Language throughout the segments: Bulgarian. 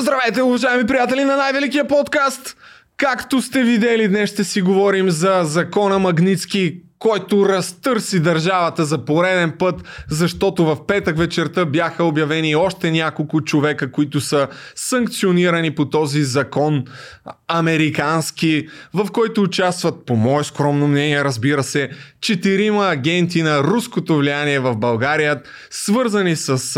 Здравейте, уважаеми приятели на най-великия подкаст! Както сте видели, днес ще си говорим за закона Магницки, който разтърси държавата за пореден път, защото в петък вечерта бяха обявени още няколко човека, които са санкционирани по този закон американски, в който участват, по мое скромно мнение, разбира се, четирима агенти на руското влияние в България, свързани с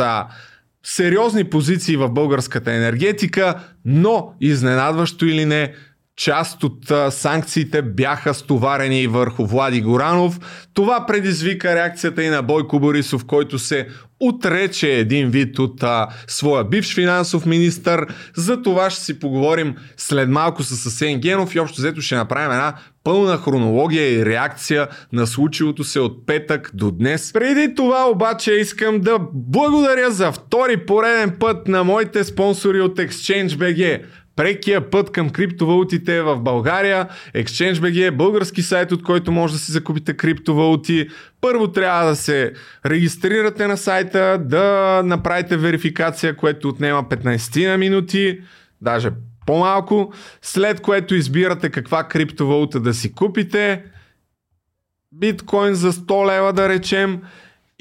сериозни позиции в българската енергетика, но изненадващо или не, част от санкциите бяха стоварени върху Влади Горанов. Това предизвика реакцията и на Бойко Борисов, който се отрече един вид от а, своя бивш финансов министр. За това ще си поговорим след малко с Асен Генов и общо взето ще направим една пълна хронология и реакция на случилото се от петък до днес. Преди това обаче искам да благодаря за втори пореден път на моите спонсори от ExchangeBG прекия път към криптовалутите в България. ExchangeBG е български сайт, от който може да си закупите криптовалути. Първо трябва да се регистрирате на сайта, да направите верификация, което отнема 15 на минути, даже по-малко, след което избирате каква криптовалута да си купите. Биткоин за 100 лева да речем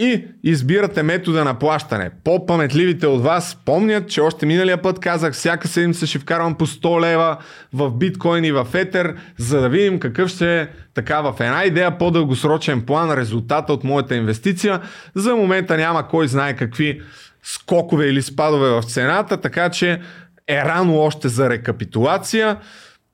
и избирате метода на плащане. По-паметливите от вас помнят, че още миналия път казах, всяка седмица ще вкарвам по 100 лева в биткоин и в етер, за да видим какъв ще е така в една идея по-дългосрочен план резултата от моята инвестиция. За момента няма кой знае какви скокове или спадове в цената, така че е рано още за рекапитулация.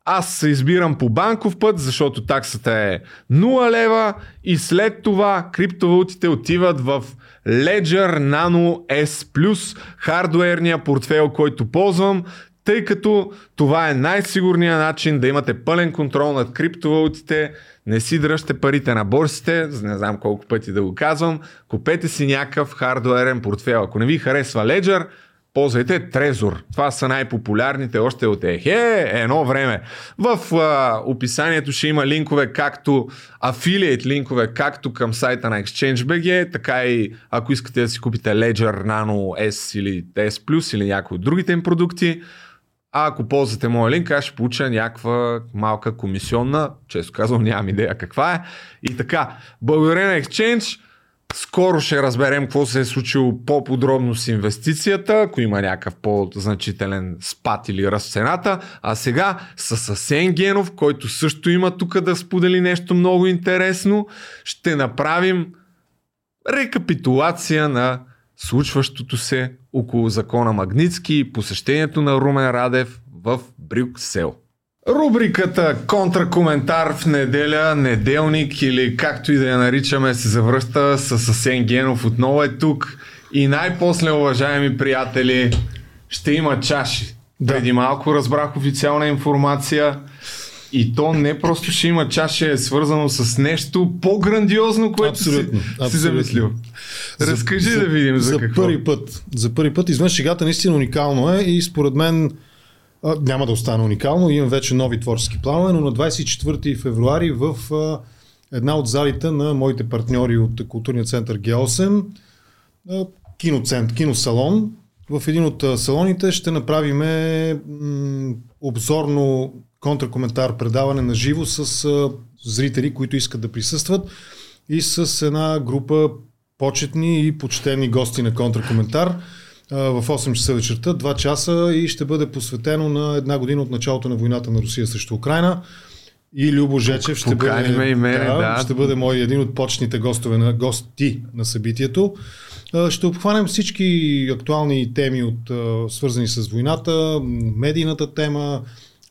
Аз се избирам по банков път, защото таксата е 0 лева и след това криптовалутите отиват в Ledger Nano S+, хардуерния портфел, който ползвам, тъй като това е най-сигурният начин да имате пълен контрол над криптовалутите, не си дръжте парите на борсите, не знам колко пъти да го казвам, купете си някакъв хардуерен портфел. Ако не ви харесва Ledger, ползвайте Трезор. Това са най-популярните още от ЕХЕ, едно време. В а, описанието ще има линкове, както афилиейт линкове, както към сайта на ExchangeBG, така и ако искате да си купите Ledger Nano S или S Plus или някои от другите им продукти. А ако ползвате моя линк, аз ще получа някаква малка комисионна, често казвам, нямам идея каква е. И така, благодаря на Exchange, скоро ще разберем какво се е случило по-подробно с инвестицията, ако има някакъв по-значителен спад или ръст цената. А сега с Асен Генов, който също има тук да сподели нещо много интересно, ще направим рекапитулация на случващото се около закона Магницки и посещението на Румен Радев в Брюксел. Рубриката Контракоментар в неделя, неделник или както и да я наричаме се завръща с Асен Генов отново е тук. И най-после, уважаеми приятели, ще има чаши. Да. Преди малко разбрах официална информация. И то не просто ще има чаша, е свързано с нещо по-грандиозно, което абсолютно, си, абсолютно. си замислил. Разкажи за, да видим за, за какво. първи път. За първи път, извън шегата, наистина уникално е и според мен няма да остане уникално. Имам вече нови творчески планове, но на 24 февруари в една от залите на моите партньори от културния център Г8, а, киноцент, киносалон, в един от салоните ще направим обзорно контракоментар, предаване на живо с зрители, които искат да присъстват и с една група почетни и почтени гости на контракоментар в 8 часа вечерта, 2 часа и ще бъде посветено на една година от началото на войната на Русия срещу Украина. И Любо Жечев ще бъде, и мене, да, да. ще бъде мой един от почните гостове на гости на събитието. Ще обхванем всички актуални теми, от, свързани с войната, медийната тема,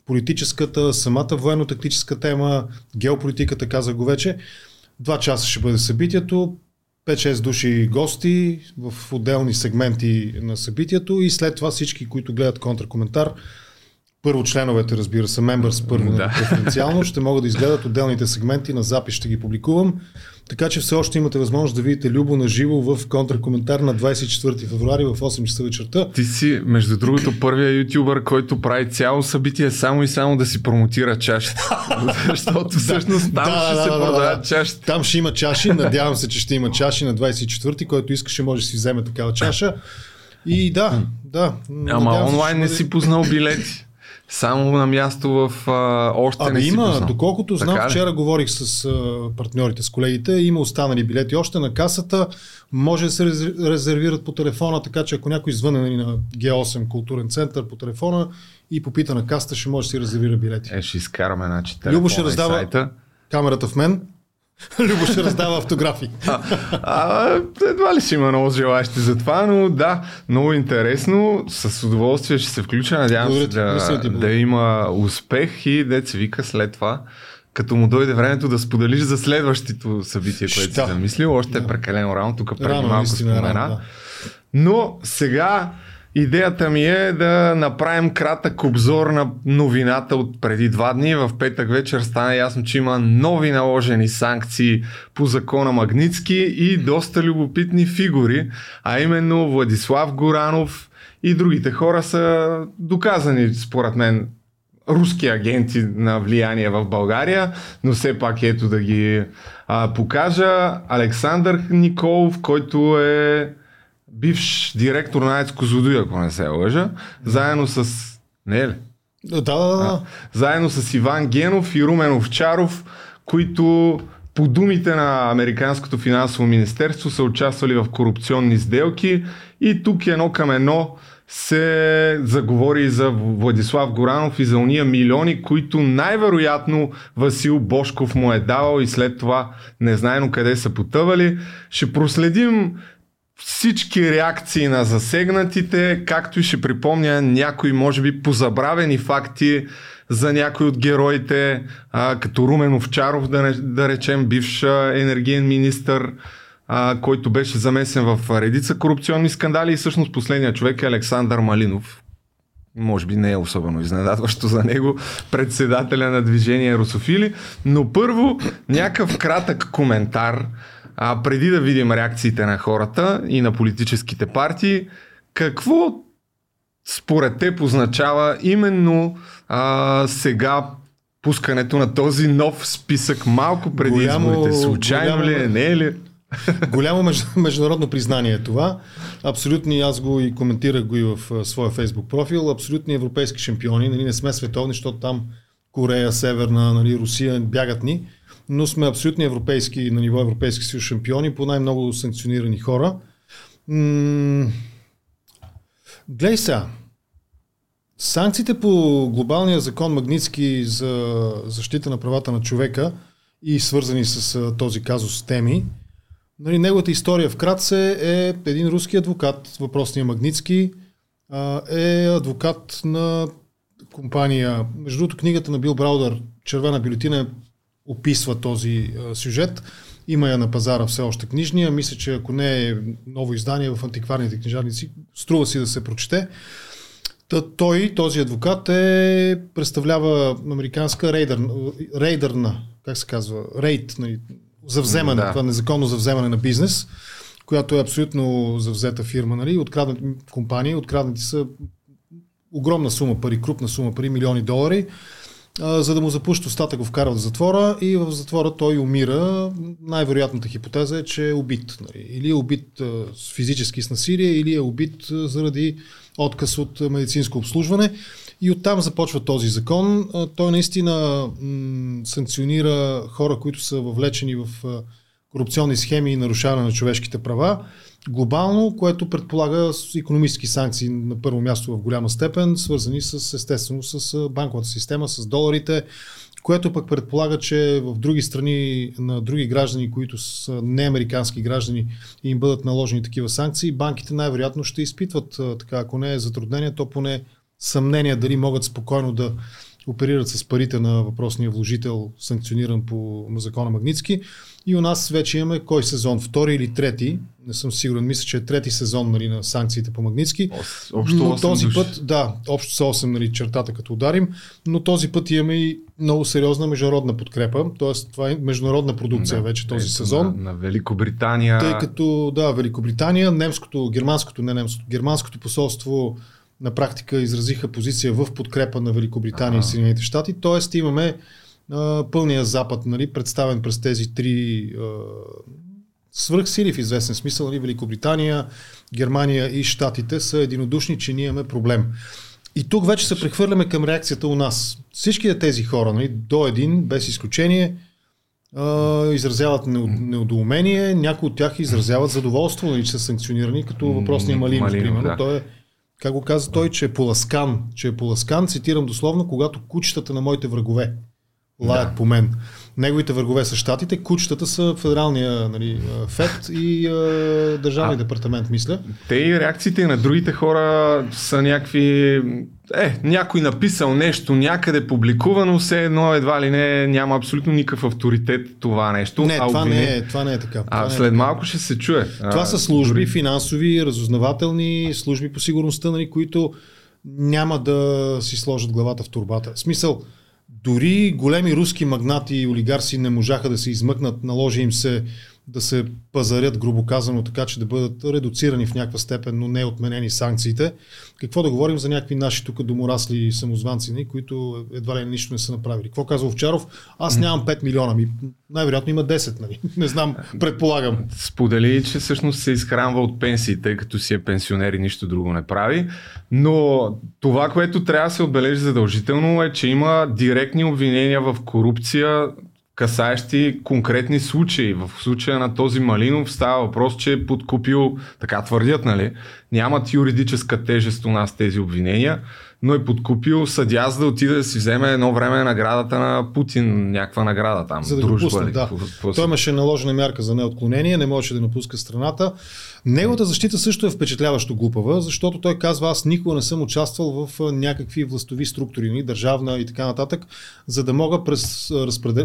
политическата, самата военно-тактическа тема, геополитиката, казах го вече. Два часа ще бъде събитието. 5-6 души гости в отделни сегменти на събитието и след това всички, които гледат контракоментар, първо членовете, разбира се, members първо да. преференциално, ще могат да изгледат отделните сегменти, на запис ще ги публикувам. Така че все още имате възможност да видите Любо на живо в контракоментар на 24 февруари в 8 часа вечерта. Ти си, между другото, първия ютубър, който прави цяло събитие само и само да си промотира чашите. Защото всъщност там да, ще да, се да, продават да, чашите. Там ще има чаши, надявам се, че ще има чаши на 24, който искаше може да си вземе такава чаша. И да, да. Ама онлайн не си познал билети. Само на място в а, още Ами не има, познал. доколкото знам, Така ли? вчера говорих с а, партньорите, с колегите, има останали билети още на касата, може да се рез- резервират по телефона, така че ако някой звъне нали, на G8 културен център по телефона и попита на касата, ще може да си резервира билети. Е, ще изкараме, значи, Любо ще раздава- сайта. Камерата в мен, Любо ще раздава автографи. А, едва ли ще има много желащи за това, но да, много интересно. С удоволствие ще се включа. Надявам се да, да има успех и да се вика след това. Като му дойде времето да споделиш за следващото събитие, което си Да. замислил, още е Да. прекалено рано, тук преди малко наистина, спомена. да. Но сега идеята ми е да направим кратък обзор на новината от преди два дни. В петък вечер стана ясно, че има нови наложени санкции по закона Магницки и доста любопитни фигури, а именно Владислав Горанов и другите хора са доказани, според мен, руски агенти на влияние в България, но все пак ето да ги а, покажа. Александър Николов, който е бивш директор на АЕЦ Козлодуй, ако не се лъжа, заедно с... Не е ли? Да, да, да. Заедно с Иван Генов и Румен Овчаров, които по думите на Американското финансово министерство са участвали в корупционни сделки и тук едно към едно се заговори и за Владислав Горанов и за уния милиони, които най-вероятно Васил Бошков му е давал и след това незнайно къде са потъвали. Ще проследим всички реакции на засегнатите, както и ще припомня някои, може би, позабравени факти за някои от героите, а, като Румен Овчаров, да, да речем, бивш енергиен министър, а, който беше замесен в редица корупционни скандали и всъщност последният човек е Александър Малинов. Може би не е особено изненадващо за него, председателя на движение Русофили. Но първо, някакъв кратък коментар, а, преди да видим реакциите на хората и на политическите партии, какво според теб означава именно а, сега пускането на този нов списък малко преди Голямо- изборите? Случайно ли е, голямо- не е ли? Голямо меж- международно признание е това. Абсолютни, аз го и коментирах го и в своя фейсбук профил, абсолютни европейски шампиони, нали, не сме световни, защото там Корея, Северна, нали, Русия бягат ни, но сме абсолютни европейски, на ниво Европейски съюз шампиони по най-много санкционирани хора. М- Глей сега, санкциите по глобалния закон Магницки за защита на правата на човека и свързани с този казус теми, Нали, неговата история вкратце е един руски адвокат, въпросния Магницки, е адвокат на компания. Между другото, книгата на Бил Браудър, Червена бюлетина, описва този а, сюжет. Има я на пазара все още книжния. Мисля, че ако не е ново издание в антикварните книжарници, струва си да се прочете. Та, той, този адвокат, е, представлява американска рейдър, рейдърна, как се казва, рейд, нали, за вземане, Да. това незаконно за вземане на бизнес, която е абсолютно завзета фирма, нали, откраднати компания, откраднати са огромна сума пари, крупна сума пари, милиони долари, за да му запушат устата, го вкарват в затвора и в затвора той умира. Най-вероятната хипотеза е, че е убит. Нали. Или е убит с физически с насилие, или е убит заради отказ от медицинско обслужване. И оттам започва този закон. Той наистина санкционира хора, които са въвлечени в корупционни схеми и нарушаване на човешките права глобално, което предполага економически санкции на първо място в голяма степен, свързани с естествено с банковата система, с доларите, което пък предполага, че в други страни на други граждани, които са неамерикански граждани и им бъдат наложени такива санкции, банките най-вероятно ще изпитват, така, ако не е затруднение, то поне съмнение дали могат спокойно да оперират с парите на въпросния вложител, санкциониран по закона Магницки. И у нас вече имаме кой сезон? Втори или трети? Не съм сигурен. Мисля, че е трети сезон нали, на санкциите по Магницки. Общо но 8 този души. път, да, общо са 8 нали, чертата като ударим, но този път имаме и много сериозна международна подкрепа, т.е. това е международна продукция Да, вече този сезон. На, на Великобритания. Тъй като, да, Великобритания, немското, германското, не немското, германското посолство на практика изразиха позиция в подкрепа на Великобритания Ага. и Съединените щати, т.е. имаме а, пълния запад, нали, представен през тези три а, свръхсили в известен смисъл. Нали, Великобритания, Германия и Штатите са единодушни, че ние имаме проблем. И тук вече се прехвърляме към реакцията у нас. Всички тези хора, нали, до един, без изключение, изразяват неудоумение, някои от тях изразяват задоволство, нали, че са санкционирани, като въпросния Малин, примерно. Да. Той е, как го каза той, че е поласкан, че е поласкан, цитирам дословно, когато кучетата на моите врагове лаят да. по мен. Неговите врагове са щатите, кучетата са федералния нали, ФЕД и е, държавния а, департамент, мисля. Те и реакциите на другите хора са някакви е, някой написал нещо някъде публикувано, все едно едва ли не няма абсолютно никакъв авторитет това нещо. Не, а това, обвини... не е, това не е така. А това след е така. малко ще се чуе. Това а, са служби, дори... финансови, разузнавателни, служби по сигурността, нали, които няма да си сложат главата в турбата. В смисъл, дори големи руски магнати и олигарси не можаха да се измъкнат, наложи им се да се пазарят, грубо казано, така че да бъдат редуцирани в някаква степен, но не отменени санкциите. Какво да говорим за някакви наши тук доморасли самозванци, които едва ли нищо не са направили. Какво казва Овчаров? Аз нямам 5 милиона, ми най-вероятно има 10, нали? не знам, предполагам. Сподели, че всъщност се изхранва от пенсии, тъй като си е пенсионер и нищо друго не прави. Но това, което трябва да се отбележи задължително е, че има директни обвинения в корупция касаещи конкретни случаи. В случая на този Малинов става въпрос, че е подкупил, така твърдят, нали? Нямат юридическа тежест у нас тези обвинения, но е подкупил съдя, за да отиде да си вземе едно време наградата на Путин, някаква награда там. За да дружба, го пусне, да. Какво, Той имаше наложена мярка за неотклонение, не можеше да напуска страната. Неговата защита също е впечатляващо глупава, защото той казва, аз никога не съм участвал в някакви властови структури, нали, държавна и така нататък, за да мога през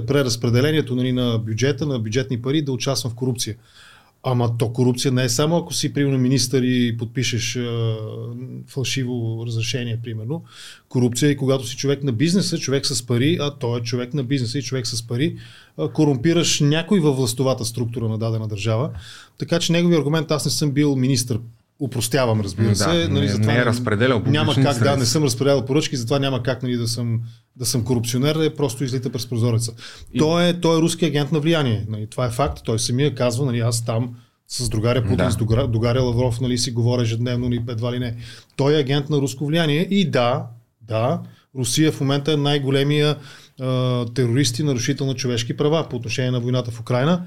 преразпределението нали, на бюджета, на бюджетни пари да участвам в корупция. Ама то корупция не е само ако си, примерно, министър и подпишеш а, фалшиво разрешение, примерно. Корупция е когато си човек на бизнеса, човек с пари, а той е човек на бизнеса и човек с пари, а, корумпираш някой във властовата структура на дадена държава. Така че негови аргумент, аз не съм бил министър упростявам, разбира се. Да, нали, затова не е разпределял Няма как, средства. да, не съм разпределял поръчки, затова няма как нали, да, съм, да съм корупционер, е просто излита през прозореца. И... Той, е, той е руски агент на влияние. Нали, това е факт. Той самия казва, нали, аз там с другаря Путин, да. с другаря Лавров, нали, си говоря ежедневно, ни едва ли не. Той е агент на руско влияние и да, да, Русия в момента е най-големия терорист и нарушител на човешки права по отношение на войната в Украина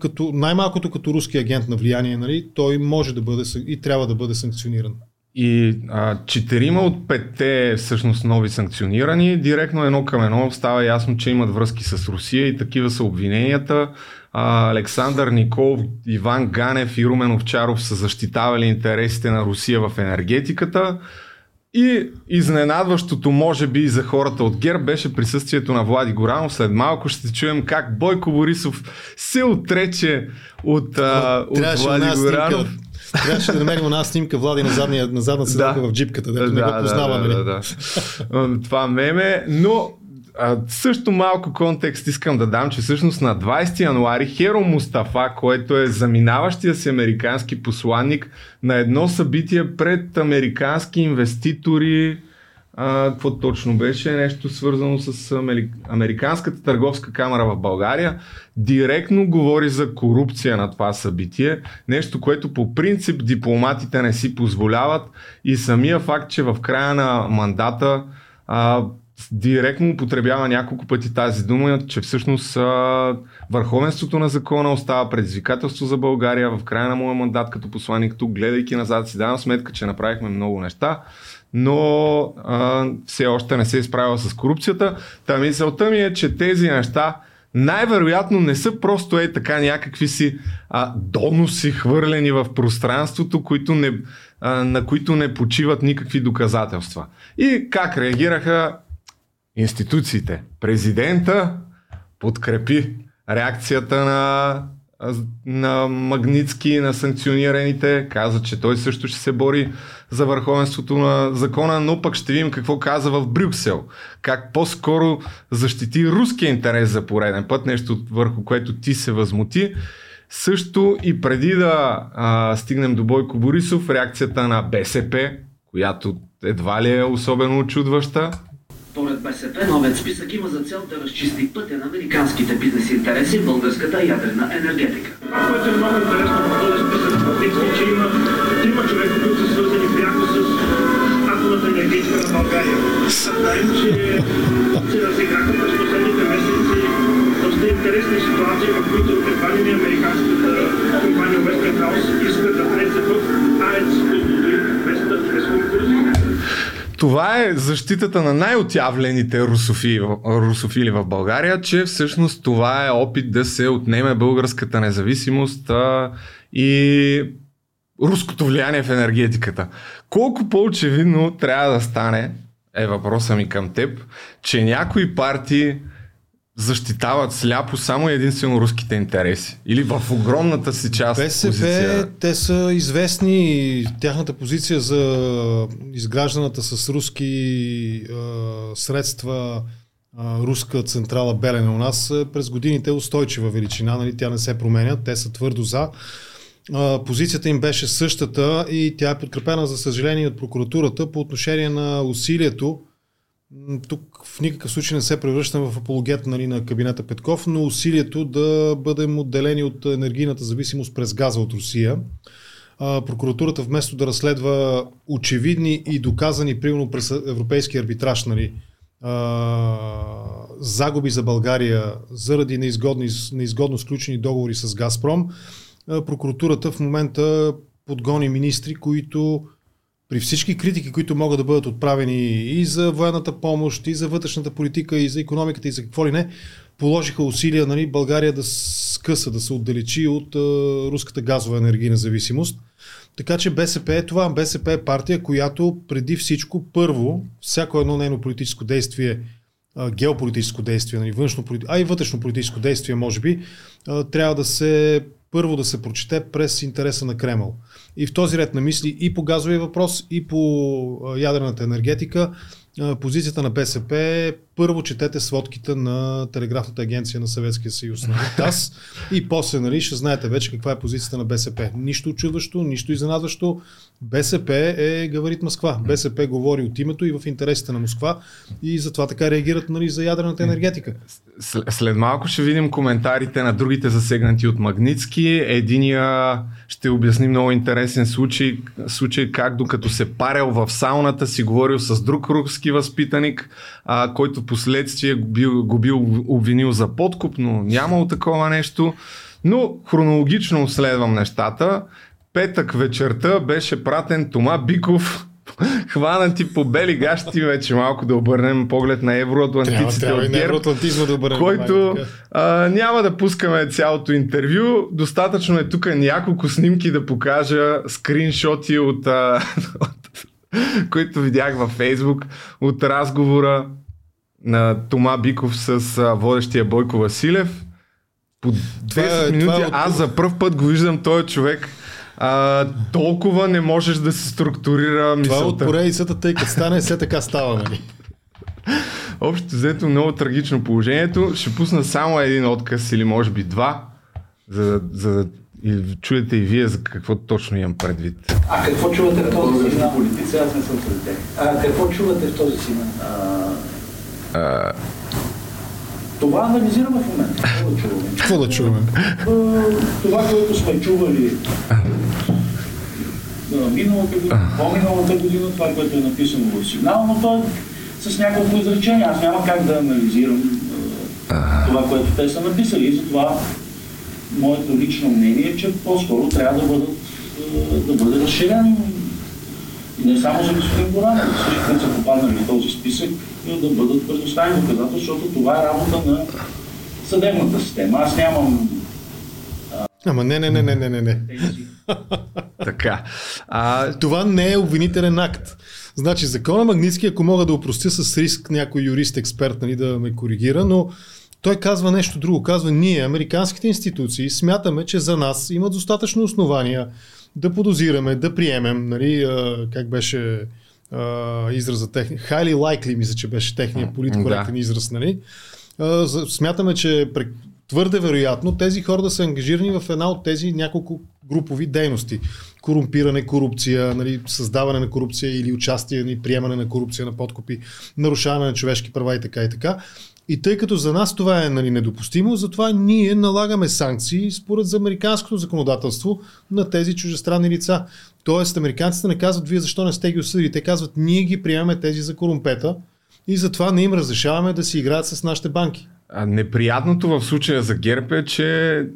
като, най-малкото като руски агент на влияние, нали, той може да бъде и трябва да бъде санкциониран. И четирима от петте всъщност нови санкционирани, директно едно към едно става ясно, че имат връзки с Русия и такива са обвиненията. А, Александър Никол, Иван Ганев и Румен Овчаров са защитавали интересите на Русия в енергетиката. И изненадващото, може би и за хората от ГЕРБ, беше присъствието на Влади Горанов. След малко ще чуем как Бойко Борисов се отрече от, а, от Влади Горанов. Снимка. Трябваше да намерим една снимка Влади на, задния, на задна седалка да. в джипката, да, да не го познаваме. Да, да, да. Това меме, но също малко контекст искам да дам, че всъщност на 20 януари Херо Мустафа, който е заминаващия си американски посланник на едно събитие пред американски инвеститори, а, какво точно беше, нещо свързано с Американската търговска камера в България, директно говори за корупция на това събитие, нещо, което по принцип дипломатите не си позволяват и самия факт, че в края на мандата а, директно употребява няколко пъти тази дума, че всъщност а, върховенството на закона остава предизвикателство за България. В края на моя мандат като посланник тук, гледайки назад, си давам сметка, че направихме много неща, но а, все още не се е изправила с корупцията. Та мисълта ми е, че тези неща най-вероятно не са просто е така някакви си а, доноси хвърлени в пространството, които не, а, на които не почиват никакви доказателства. И как реагираха институциите. Президента подкрепи реакцията на, на Магницки, на санкционираните. Каза, че той също ще се бори за върховенството на закона, но пък ще видим какво каза в Брюксел. Как по-скоро защити руския интерес за пореден път, нещо върху което ти се възмути. Също и преди да а, стигнем до Бойко Борисов, реакцията на БСП, която едва ли е особено очудваща. Според БСП, новият списък има за цел да разчисти пътя на американските бизнес интереси в българската ядрена енергетика. Това, което е много интересно в този списък, фактически, че има трима човека, които са свързани пряко с атомната енергетика на България. Знаем, че се разиграха през последните месеци доста интересни ситуации, в които едва не американската компания Westinghouse иска да влезе в АЕЦ без без това е защитата на най-отявлените русофили, русофили в България, че всъщност това е опит да се отнеме българската независимост а, и руското влияние в енергетиката. Колко по-очевидно трябва да стане, е въпроса ми към теб, че някои партии защитават сляпо само единствено руските интереси. Или в огромната си част БСП, позиция. те са известни, тяхната позиция за изгражданата с руски е, средства е, руска централа Белене у нас е през годините устойчива величина, нали? тя не се променя, те са твърдо за. Е, позицията им беше същата и тя е подкрепена, за съжаление, от прокуратурата по отношение на усилието тук в никакъв случай не се превръщам в апологет нали, на кабинета Петков, но усилието да бъдем отделени от енергийната зависимост през газа от Русия. А, прокуратурата вместо да разследва очевидни и доказани, примерно през европейски арбитраж, нали, а, загуби за България заради неизгодни, неизгодно сключени договори с Газпром, а, прокуратурата в момента подгони министри, които при всички критики, които могат да бъдат отправени и за военната помощ, и за вътрешната политика, и за економиката, и за какво ли не, положиха усилия нали, България да скъса, да се отдалечи от а, руската газова енергийна зависимост. Така че БСП е това. БСП е партия, която преди всичко първо, всяко едно нейно политическо действие, а, геополитическо действие, нали, външно, а и вътрешно политическо действие, може би, а, трябва да се първо да се прочете през интереса на Кремъл. И в този ред на мисли и по газовия въпрос, и по ядрената енергетика, позицията на БСП е първо четете сводките на Телеграфната агенция на Съветския съюз, на нали, ТАС, и после нали, ще знаете вече каква е позицията на БСП. Нищо очудващо, нищо изненадващо. БСП е гаварит Москва. БСП говори от името и в интересите на Москва и затова така реагират нали, за ядрената енергетика. След малко ще видим коментарите на другите засегнати от Магницки. Единия ще обясни много интересен случай, случай как докато се парел в сауната си говорил с друг руски възпитаник, а, който последствие го бил, го бил обвинил за подкуп, но нямало такова нещо. Но хронологично следвам нещата. Петък вечерта беше пратен Тома Биков хванати по бели гащи вече малко да обърнем поглед на евроатлантиците трябва, от ГЕРБ, да обърнем който а, няма да пускаме цялото интервю. Достатъчно е тук няколко снимки да покажа скриншоти от, а, от които видях във Фейсбук от разговора на Тома Биков с а, водещия Бойко Василев. По 10 е, минути е аз за първ път го виждам този човек а, толкова не можеш да се структурира мисълта. Това от поредицата, тъй като стане, все така става, нали? Общо взето много трагично положението. Ще пусна само един отказ или може би два, за, за и чуете и вие за какво точно имам предвид. А какво чувате в този сигнал? Политици, аз не съм сред А какво чувате в този сигнал? Това анализираме в момента. Какво да чуваме? Какво да чуваме? Това, което сме чували миналата година, по-миналата година, това, което е написано в сигнал, но то е с няколко изречения. Аз няма как да анализирам това, което те са написали. И затова моето лично мнение е, че по-скоро трябва да, бъдат, да бъде разширен не само за господин Горанов, всички, които са попаднали в този списък, да бъдат предоставени доказателства, защото това е работа на съдебната система. Аз нямам Ама не, не, не, не, не, не, не. така. А... Това не е обвинителен акт. Значи закона Магницки, ако мога да упростя с риск някой юрист, експерт, нали, да ме коригира, но той казва нещо друго. Казва, ние, американските институции, смятаме, че за нас има достатъчно основания да подозираме, да приемем, нали, как беше а, израза техния, highly likely, мисля, че беше техния политкоректен да. израз, нали? А, смятаме, че твърде вероятно тези хора да са ангажирани в една от тези няколко групови дейности. Корумпиране, корупция, нали, създаване на корупция или участие, нали, приемане на корупция на подкупи, нарушаване на човешки права и така и така. И тъй като за нас това е нали, недопустимо, затова ние налагаме санкции според за американското законодателство на тези чужестранни лица. Тоест, американците не казват, вие защо не сте ги осъдили. Те казват, ние ги приемаме тези за корумпета и затова не им разрешаваме да си играят с нашите банки. А неприятното в случая за ГЕРБ е, че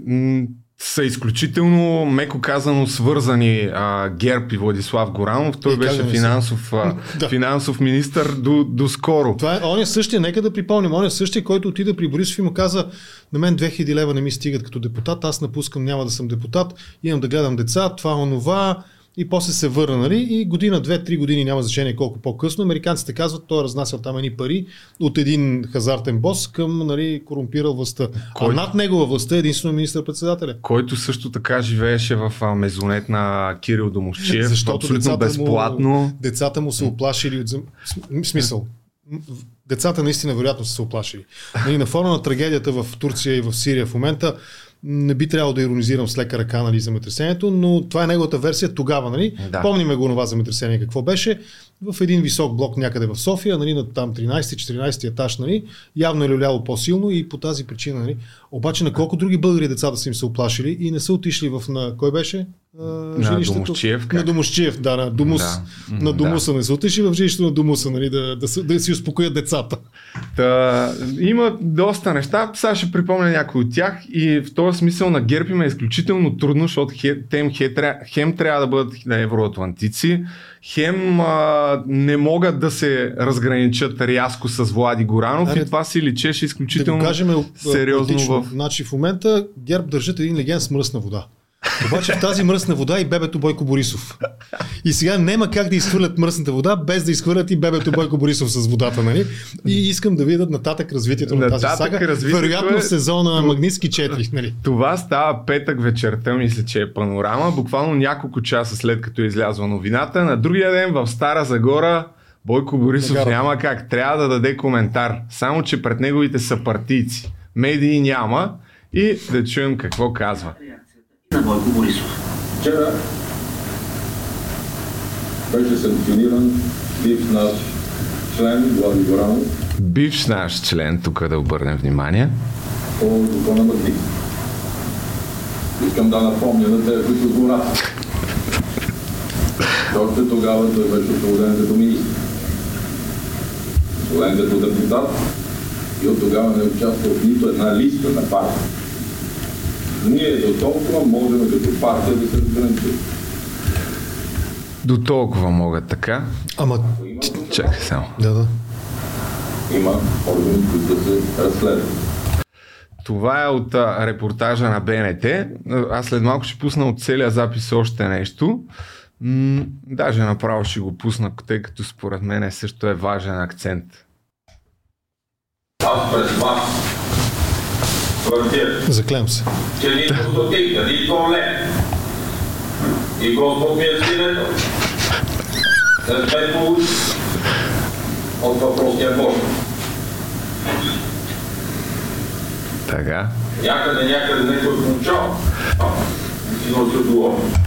са изключително, меко казано, свързани а, ГЕРБ и Владислав Горанов. Той И беше финансов, а, Да. финансов министър до, до скоро. Това е, он е същия, нека да припомним, он е същия, който отида при Борисов и му каза, на мен 2000 лева не ми стигат като депутат, аз напускам, няма да съм депутат, имам да гледам деца, това, онова, и после се върна, нали? И година, две, три години, няма значение колко по-късно, американците казват, той е разнасял там едни пари от един хазартен бос към, нали, корумпирал властта. Кой? А над негова властта е единствено министър-председателя. който също така живееше в мезонет на Кирил Домовчиев, Защото абсолютно безплатно. Му, децата му се оплашили от зем... см- смисъл. Децата наистина вероятно са се оплашили. Нали, на фона на трагедията в Турция и в Сирия в момента не би трябвало да иронизирам с лека ръка нали, земетресението, но това е неговата версия тогава. Нали? Да. Помниме го това земетресение какво беше. В един висок блок някъде в София, нали, на там 13-14 етаж, нали, явно е люляло по-силно и по тази причина. Нали. Обаче на колко други българи децата са им се оплашили и не са отишли в на... Кой беше? А, жилището? Домусчиев, как? На Домусчиев, да, на Домус. Да. На Домуса не са отишли в жилището на Домуса, нали, да, да, са- да си успокоят децата. Та, има доста неща. Сега ще припомня някои от тях и в този смисъл на ГЕРБ има изключително трудно, защото хе, тем, хе, тря- хем трябва да бъдат евроатлантици, хем а, не могат да се разграничат рязко с Влади Горанов Аре, и това си личеше Да изключително го кажем а, сериозно в... Значи в момента ГЕРБ държат един легенд с мръсна вода. Обаче в тази мръсна вода и бебето Бойко Борисов. И сега няма как да изхвърлят мръсната вода, без да изхвърлят и бебето Бойко Борисов с водата, нали? И искам да видят нататък развитието на тази сага. Вероятно е- в сезона Магнитски 4, нали? Това става петък вечерта, мисля, че е панорама, буквално няколко часа след като е излязла новината. На другия ден в Стара Загора Бойко Борисов Нагарата. няма как, трябва да даде коментар. Само, че пред неговите съпартийци. Медии няма и да чуем какво казва. На Бойко Борисов. Вчера беше санкциониран бивш наш член Влади Горанов Бивш наш член, тук да обърнем внимание. по закона Магнит. Искам да напомня на тези, които го раз. Още тогава той беше освободен като министр. Освободен като депутат и от тогава не е участвал в нито една листа на партия. Ние до толкова можем като партия да се разграничим. До толкова могат така. Ама, Чакай само. да, да. Има органи, които да се разследват. Това е от а, репортажа на БНТ. Аз след малко ще пусна от целия запис още нещо. М- даже направо ще го пусна, тъй като според мен също е важен акцент. Аз пред вас Заклем се. че нито стотинка, нито лев. И Господ ми е свидетел. Не сме получили от въпросния Бог. Така. Някъде, някъде някой е получава.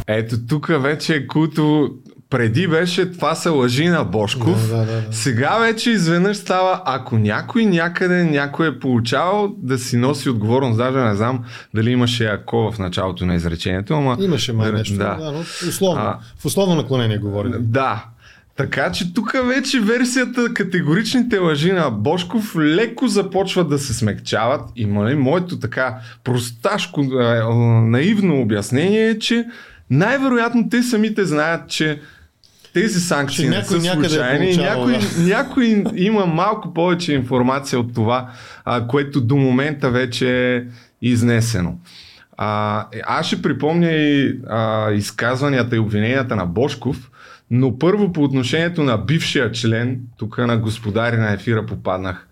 Ето тук вече е култо преди беше това са лъжи на Бошков. Да, да, да, да. Сега вече изведнъж става, ако някой някъде някой е получавал да си носи отговорност, даже не знам дали имаше ако в началото на изречението, ама... Имаше май нещо. Да. Да, но условно. А. В условно наклонение говорим. Да. Така че тук вече версията категоричните лъжи на Бошков леко започват да се смекчават. И моето така просташко, е, е, наивно обяснение е, че най-вероятно те самите знаят, че тези санкции не са е случайни. получавал, някой, да. някой има малко повече информация от това, а, което до момента вече е изнесено. А, аз ще припомня и а, изказванията и обвиненията на Бошков, но първо по отношението на бившия член, тук на господари на ефира попаднах.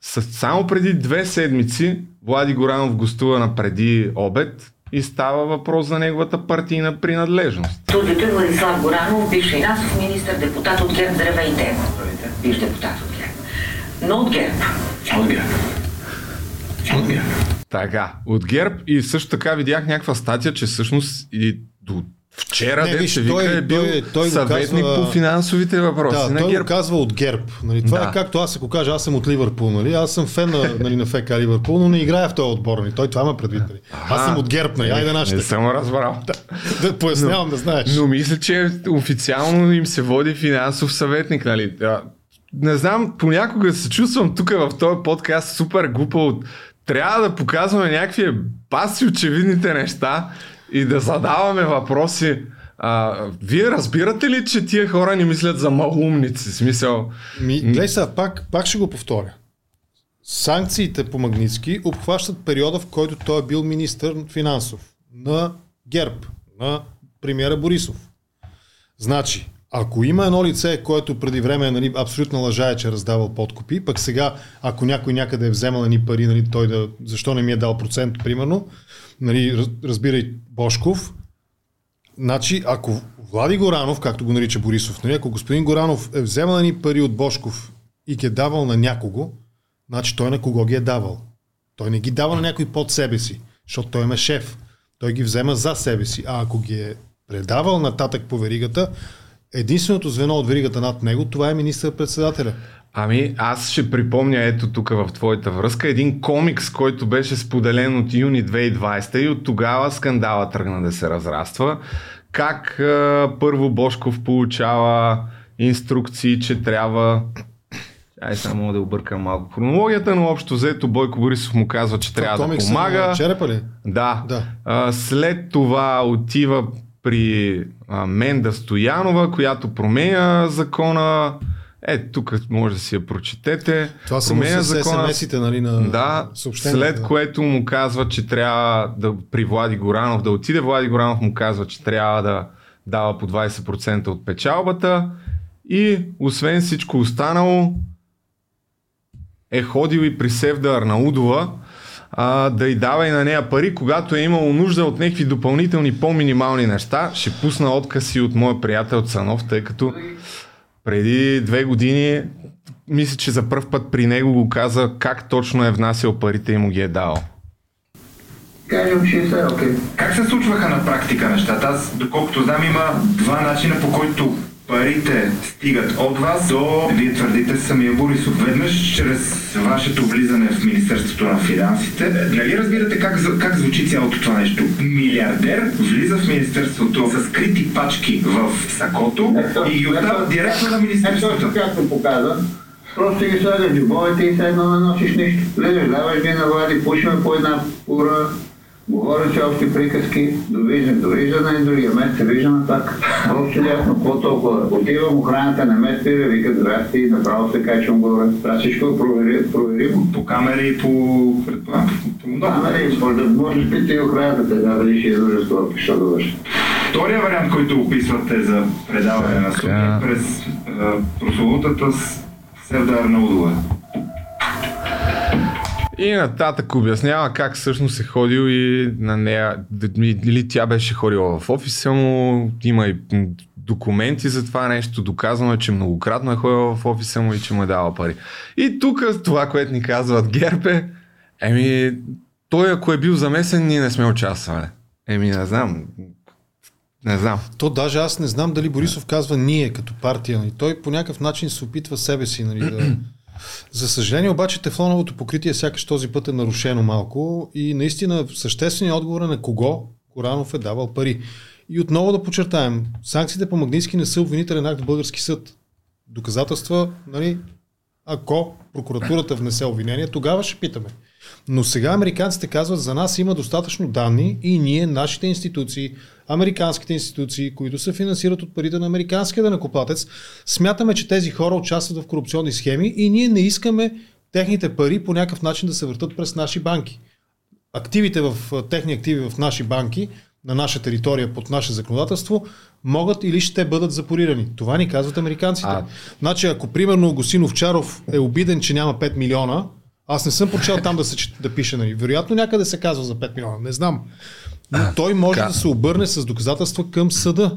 С, само преди две седмици Влади Горанов гостува на преди обед и става въпрос за неговата партийна принадлежност. Студиото е Владислав Горанов, бивш финансов министр, депутат от ГЕРБ, здравейте. Бивш депутат от ГЕРБ. Но от ГЕРБ. От ГЕРБ. От ГЕРБ. Така, от ГЕРБ и също така видях някаква статия, че всъщност и до вчера, Не, виж, се вика, той- е бил той- той го съветник казва- по финансовите въпроси Да, на той ГЕРБ. го казва от ГЕРБ. Нали? Това Да. е както аз ако кажа, аз съм от Ливърпул. Нали? Аз съм фен на, нали, на ФК Ливърпул, но не играя в този отбор. Нали? Той това ме предвид. Нали? Аз съм от ГЕРБ. Нали? Айде нашите. Не съм разбрал. Да пояснявам да знаеш. Но мисля, че официално им се води финансов съветник, нали? Да. Не знам, понякога се чувствам тук в този подкаст супер глупо. Трябва да показваме някакви баси очевидните неща и да задаваме въпроси. А, вие разбирате ли, че тия хора ни мислят за малумници? Смисъл, Ми, гледай сега, пак, пак ще го повторя. Санкциите по Магницки обхващат периода, в който той е бил министър финансов на ГЕРБ, на премиера Борисов. Значи, ако има едно лице, което преди време нали, абсолютно лъжае, че е раздавал подкупи, пък сега, ако някой някъде е вземал ни пари, нали, той да, защо не ми е дал процент, примерно, нали, раз- разбирай Бошков, Значи, ако Влади Горанов, както го нарича Борисов, нали, ако господин Горанов е вземал ни пари от Бошков и ги е давал на някого, значи той на кого ги е давал? Той не ги дава на някой под себе си, защото той има шеф. Той ги взема за себе си. А ако ги е предавал нататък по веригата, единственото звено от веригата над него, това е министър-председателя. Ами, аз ще припомня ето тук в твоята връзка един комикс, който беше споделен от юни 2020 и от тогава скандала тръгна да се разраства. Как а, първо Бошков получава инструкции, че трябва Ай, само да объркам малко хронологията, но общо взето Бойко Борисов му казва, че трябва да помага. Черепа ли? Да. Да. А, след това отива при а, Менда Стоянова, която променя закона. Е, тук може да си я прочетете. Това са променя с СМС-ите, нали, на Да, след което му казва, че трябва да при Влади Горанов да отиде. Влади Горанов му казва, че трябва да дава по 20% от печалбата. И освен всичко останало, е ходил и при Севда Арнаудова а, да й дава и на нея пари, когато е имало нужда от някакви допълнителни по-минимални неща. Ще пусна отказ и от моя приятел Цанов, тъй като преди две години мисля, че за първ път при него го каза как точно е внасял парите и му ги е дал. Кажем 60, окей. Как се случваха на практика нещата? Аз, доколкото знам, има два начина по който парите стигат от вас до, вие твърдите, самия Борисов. Веднъж чрез вашето влизане в Министерството на финансите. Нали разбирате как, как звучи цялото това нещо? Милиардер влиза в Министерството с скрити пачки в сакото и ги отдава директно на Ето, Министерството. както показа, просто ги слагаш в джобовете и все едно не носиш нищо. Влизаш, даваш ги на Влади, пушиме по една пура, говорят си общи приказки, довиждане, довиждане и другия месец се виждаме пак. Просто ясно, какво толкова. Отивам, охраната не ме спира, вика здрасти, и направо се качвам горе. Това всичко е провери, проверимо. По камери и по... предполагам, по много. Нали, може да може да пита и охраната, да дали ще е дружество, що да върши. Втория вариант, който описвате за предаване на е през а, прословутата с Севда Арнаудова. И нататък обяснява как всъщност е ходил и на нея, или тя беше ходила в офиса му, има и документи за това нещо, доказано е, че многократно е ходила в офиса му и че му е дала пари. И тук това, което ни казват ГЕРБ е, еми, той ако е бил замесен, ние не сме участвали. Еми, не знам. Не знам. То даже аз не знам дали Борисов казва ние като партия. Нали. Той по някакъв начин се опитва себе си. Нали, да... За съжаление обаче тефлоновото покритие сякаш този път е нарушено малко и наистина същественият отговор е на кого Коранов е давал пари. И отново да подчертаем, санкциите по Магнитски не са обвинителен акт в български съд. Доказателства, нали, ако прокуратурата внесе обвинение, тогава ще питаме. Но сега американците казват, за нас има достатъчно данни и ние, нашите институции, американските институции, които се финансират от парите на американския данъкоплатец, смятаме, че тези хора участват в корупционни схеми и ние не искаме техните пари по някакъв начин да се въртат през наши банки. Активите в техни активи в наши банки, на наша територия, под наше законодателство, могат или ще бъдат запорирани. Това ни казват американците. А- Значи, ако примерно Госин Овчаров е обиден, че няма 5 милиона, аз не съм прочел там да, се, да пише, нали. Вероятно някъде се казва за 5 милиона, не знам. Но той може ка- да се обърне с доказателства към съда.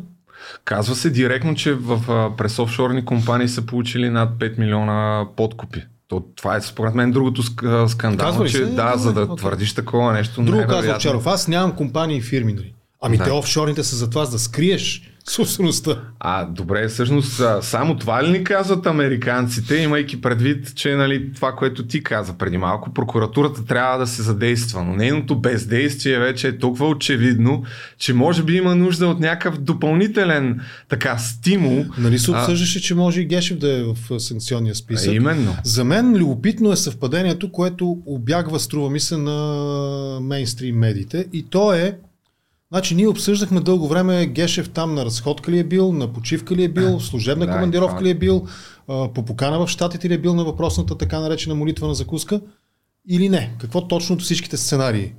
Казва се директно, че в, а, през офшорни компании са получили над 5 милиона подкупи. То, това е според мен другото ск- скандално, че се? да, Добре, за да окей. твърдиш такова нещо. Друго невероятно. казва Овчаров, аз нямам компании и фирми? Ами Да. те офшорните са за това, за да скриеш собствеността. А, добре, всъщност само това ли ни казват американците, имайки предвид, че нали, това, което ти каза преди малко, прокуратурата трябва да се задейства, но нейното бездействие вече е толкова очевидно, че може би има нужда от някакъв допълнителен така стимул. Нали се обсъждаше, че може и Гешев да е в санкционния списък. А, именно. За мен любопитно е съвпадението, което обягва, струва ми се, на мейнстрим медиите. И то е, значи ние обсъждахме дълго време Гешев там на разходка ли е бил, на почивка ли е бил, в служебна Да, командировка това- ли е бил, по покана в Штатите ли е бил на въпросната така наречена молитва на закуска или не. Какво точно от всичките сценарии.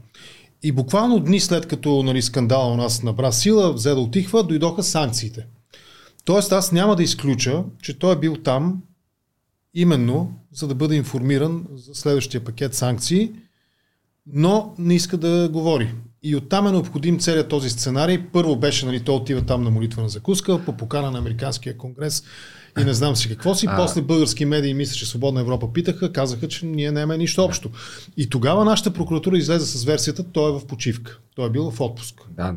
И буквално дни след като нали, скандала у нас набра сила, взе да отихва, дойдоха санкциите. Тоест аз няма да изключа, че той е бил там именно за да бъде информиран за следващия пакет санкции, но не иска да говори. И оттам е необходим целият този сценарий. Първо беше, нали, той отива там на молитва на закуска, по покана на Американския конгрес и не знам си какво си. А. После български медии, мисля, че Свободна Европа питаха, казаха, че ние нямаме нищо общо. И тогава нашата прокуратура излезе с версията, той е в почивка. Той е бил в отпуск. Да,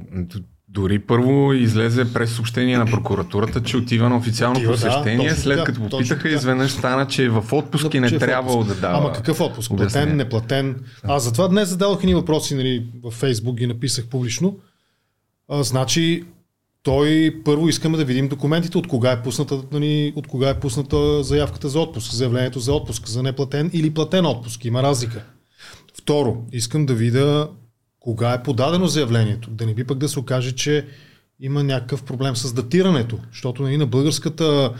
дори първо излезе през съобщение на прокуратурата, че отива на официално Отива, да, посещение, точно след като попитаха, така. изведнъж стана, че е в отпуск и не е трябвало да дава. Ама какъв отпуск? Платен, неплатен. Аз затова днес зададох ни въпроси нали, в Фейсбук, ги написах публично. А, значи, той първо искаме да видим документите, от кога е пусната, нали, от кога е пусната заявката за отпуск, заявлението за отпуск, за неплатен или платен отпуск. Има разлика. Второ, искам да видя кога е подадено заявлението. Да не би пък да се окаже, че има някакъв проблем с датирането, защото нали, на българската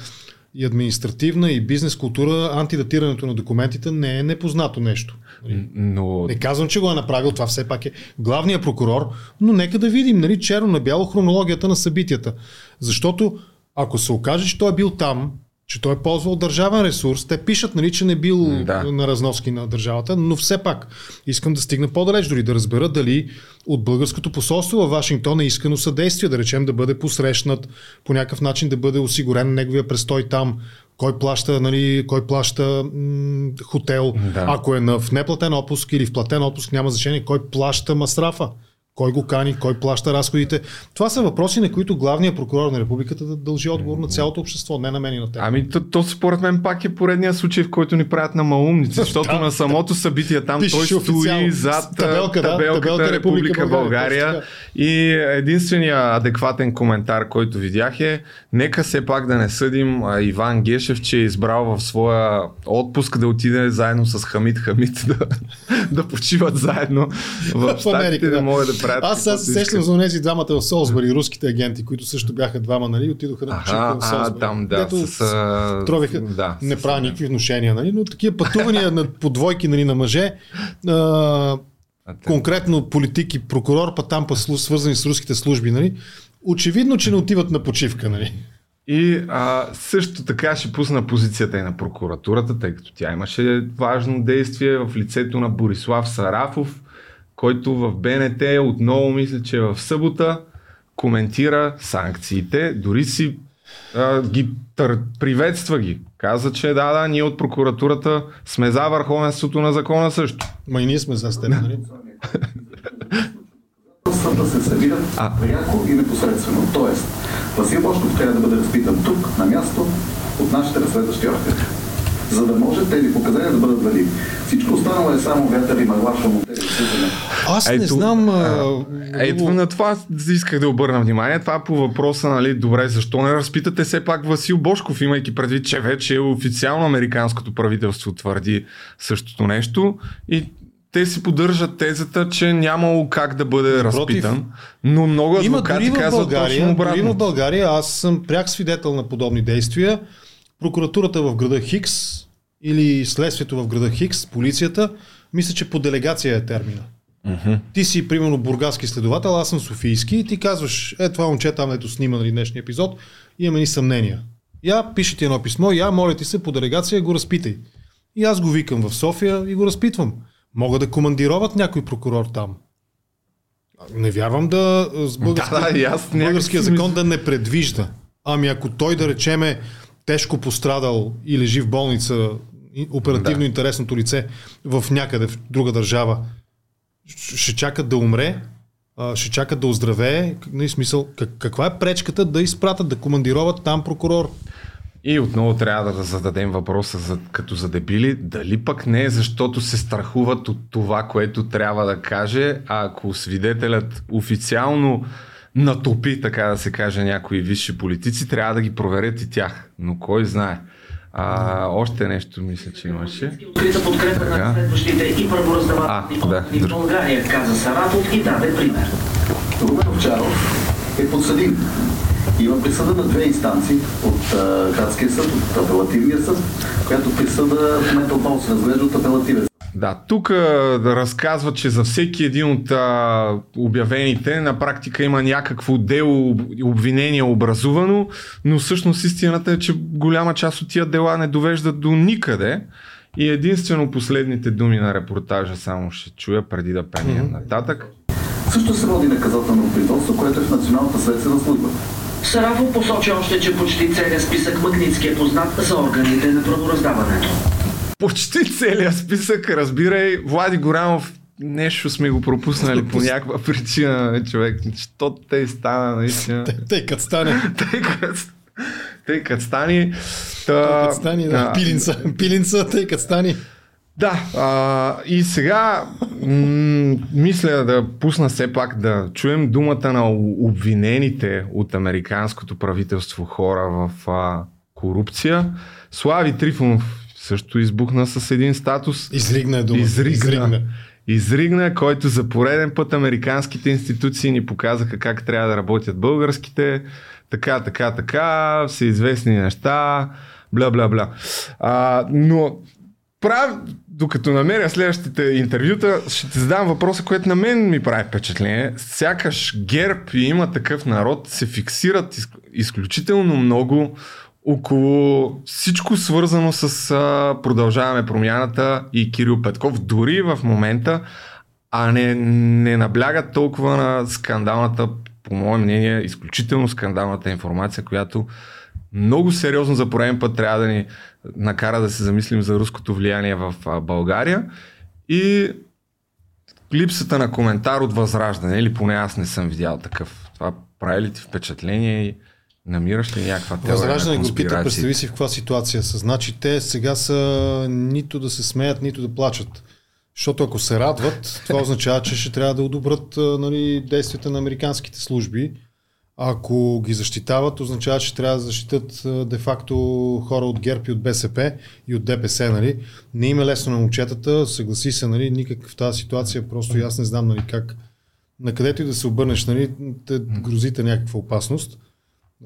и административна и бизнес култура антидатирането на документите не е непознато нещо. Нали? Но Не казвам, че го е направил, това все пак е главният прокурор, но нека да видим, нали, черно на бяло хронологията на събитията. Защото ако се окаже, че той е бил там, че той е ползвал държавен ресурс, те пишат, нали, че не бил Да. на разноски на държавата, но все пак искам да стигна по-далеч, дори да разбера дали от българското посолство във Вашингтон е искано съдействие, да речем да бъде посрещнат по някакъв начин, да бъде осигурен неговия престой там, кой плаща, нали, кой плаща м- хотел, Да. ако е на, в неплатен отпуск или в платен отпуск, няма значение кой плаща масрафа. Кой го кани, кой плаща разходите. Това са въпроси, на които главният прокурор на републиката да дължи отговор на цялото общество, не на мен и на теб. Ами то, то според мен пак е поредният случай, в който ни правят на малумници, защото Да, на самото събитие там той стои зад табелка, да, табелката табелка Република България. България, И единствения адекватен коментар, който видях е, нека все пак да не съдим Иван Гешев, че е избрал в своя отпуск да отиде заедно с Хамид Хамид да, да почиват заедно в, В Америка, Штатите, да. да. могат да правят. Аз сега се сещам за тези двамата в Солсбъри, руските агенти, които също бяха двама, нали, отидоха на почивка в Солсбъри. там, да, Дето с... а, тровиха, да, не с- правя никакви внушения, нали, но такива пътувания на по двойки нали, на мъже, а, конкретно политик и прокурор, па там па свързани с руските служби, нали, очевидно, че не отиват на почивка, нали. И а, също така ще пусна позицията и на прокуратурата, тъй като тя имаше важно действие в лицето на Борислав Сарафов, който в БНТ отново мисля, че в събота коментира санкциите, дори си а, ги тър, приветства ги. Каза, че да, да, ние от прокуратурата сме за върховенството на закона също. Ма и ние сме за теб, нали. да се събират А. пряко и непосредствено. Тоест, Васил Бошков трябва да бъде разпитан тук, на място, от нашите разследващи органи. За да може тези показания да бъдат валидни. Всичко останало е само вятър и мъгла, шумотели. Аз не Ето, знам... А, Ето на това исках да обърна внимание. Това по въпроса, нали, добре, защо не разпитате все пак Васил Бошков, имайки предвид, че вече официално американското правителство твърди същото нещо и те си поддържат тезата, че нямало как да бъде Напротив. разпитан, но много Има адвокати дори в казват точно България, дори в обратно. България, аз съм пряк свидетел на подобни действия. Прокуратурата в града Хикс или следствието в града Хикс, полицията, мисля, че по делегация е термина. Ти си, примерно, бургаски следовател, аз съм софийски и ти казваш, е, това момче там, ето снима нали, днешния епизод, имаме ни съмнения. Я пише ти едно писмо, я моля ти се по делегация, го разпитай. И аз го викам в София и го разпитвам. Мога да командироват някой прокурор там. Не вярвам да с български, Да, аз българския закон да не предвижда. Ами ако той да речеме тежко пострадал и лежи в болница оперативно Да. интересното лице в някъде в друга държава, ще чакат да умре, ще чакат да оздравее. Нали, смисъл, как, каква е пречката да изпратят, да командироват там прокурор? И отново трябва да зададем въпроса за, като за дебили, дали пък не е защото се страхуват от това, което трябва да каже, а ако свидетелят официално натопи, така да се каже, някои висши политици, трябва да ги проверят и тях. Но кой знае. А, още нещо мисля, че имаше. Открита подкрепа на следващите и първораздавателни да. в България, каза Саратов и даде пример. Румен Овчаров е подсъдим. Има присъда на две инстанции от а, градския съд, от апелативния съд, която присъда в момента отново се разглежда от апелативен съд. Да, тук да разказва, че за всеки един от а, обявените на практика има някакво дело, обвинение образувано, но всъщност истината е, че голяма част от тия дела не довеждат до никъде. И единствено последните думи на репортажа само ще чуя преди да преминем нататък. Също се води наказателно производство, което е в Националната следствена служба. Сарафов посочи още, че почти целият списък Магницки е познат за органите на правораздаването. Почти целият списък, разбирай, Влади Горанов нещо сме го пропуснали по някаква причина, човек. Що те стана наистина? Тъй като стане. Тъй като тъй като стани. Та, Тъй стане, да. а, Пилинца, пилинца, тъй като стане. Да, а, и сега м- мисля да пусна все пак да чуем думата на обвинените от американското правителство хора в а, корупция. Слави Трифонов също избухна с един статус. Изригна е думата. Изригна. Изригна. Изригна, който за пореден път американските институции ни показаха как трябва да работят българските. Така, така, така, всеизвестни неща, бла, бла, бла. А, но прав, докато намеря следващите интервюта, ще ти задам въпроса, който на мен ми прави впечатление. Сякаш ГЕРБ и има такъв народ се фиксират из, изключително много около всичко свързано с а, продължаваме промяната и Кирил Петков, дори в момента, а не, не наблягат толкова на скандалната, по мое мнение, изключително скандалната информация, която много сериозно за пореден път трябва да ни накара да се замислим за руското влияние в а, България и липсата на коментар от Възраждане, или поне аз не съм видял такъв. Това прави ли ти впечатление и намираш ли някаква теория Възраждане на го пита, представи си в каква ситуация са. Значи те сега са нито да се смеят, нито да плачат. Защото ако се радват, това означава, че ще трябва да одобрят нали, действията на американските служби. Ако ги защитават, означава, че трябва да защитат де-факто хора от ГЕРБ и от БСП и от ДПС. Нали. Не им е лесно на момчетата, съгласи се, нали, никак в тази ситуация, просто и аз не знам нали, как, на където и да се обърнеш, нали, те грозите някаква опасност.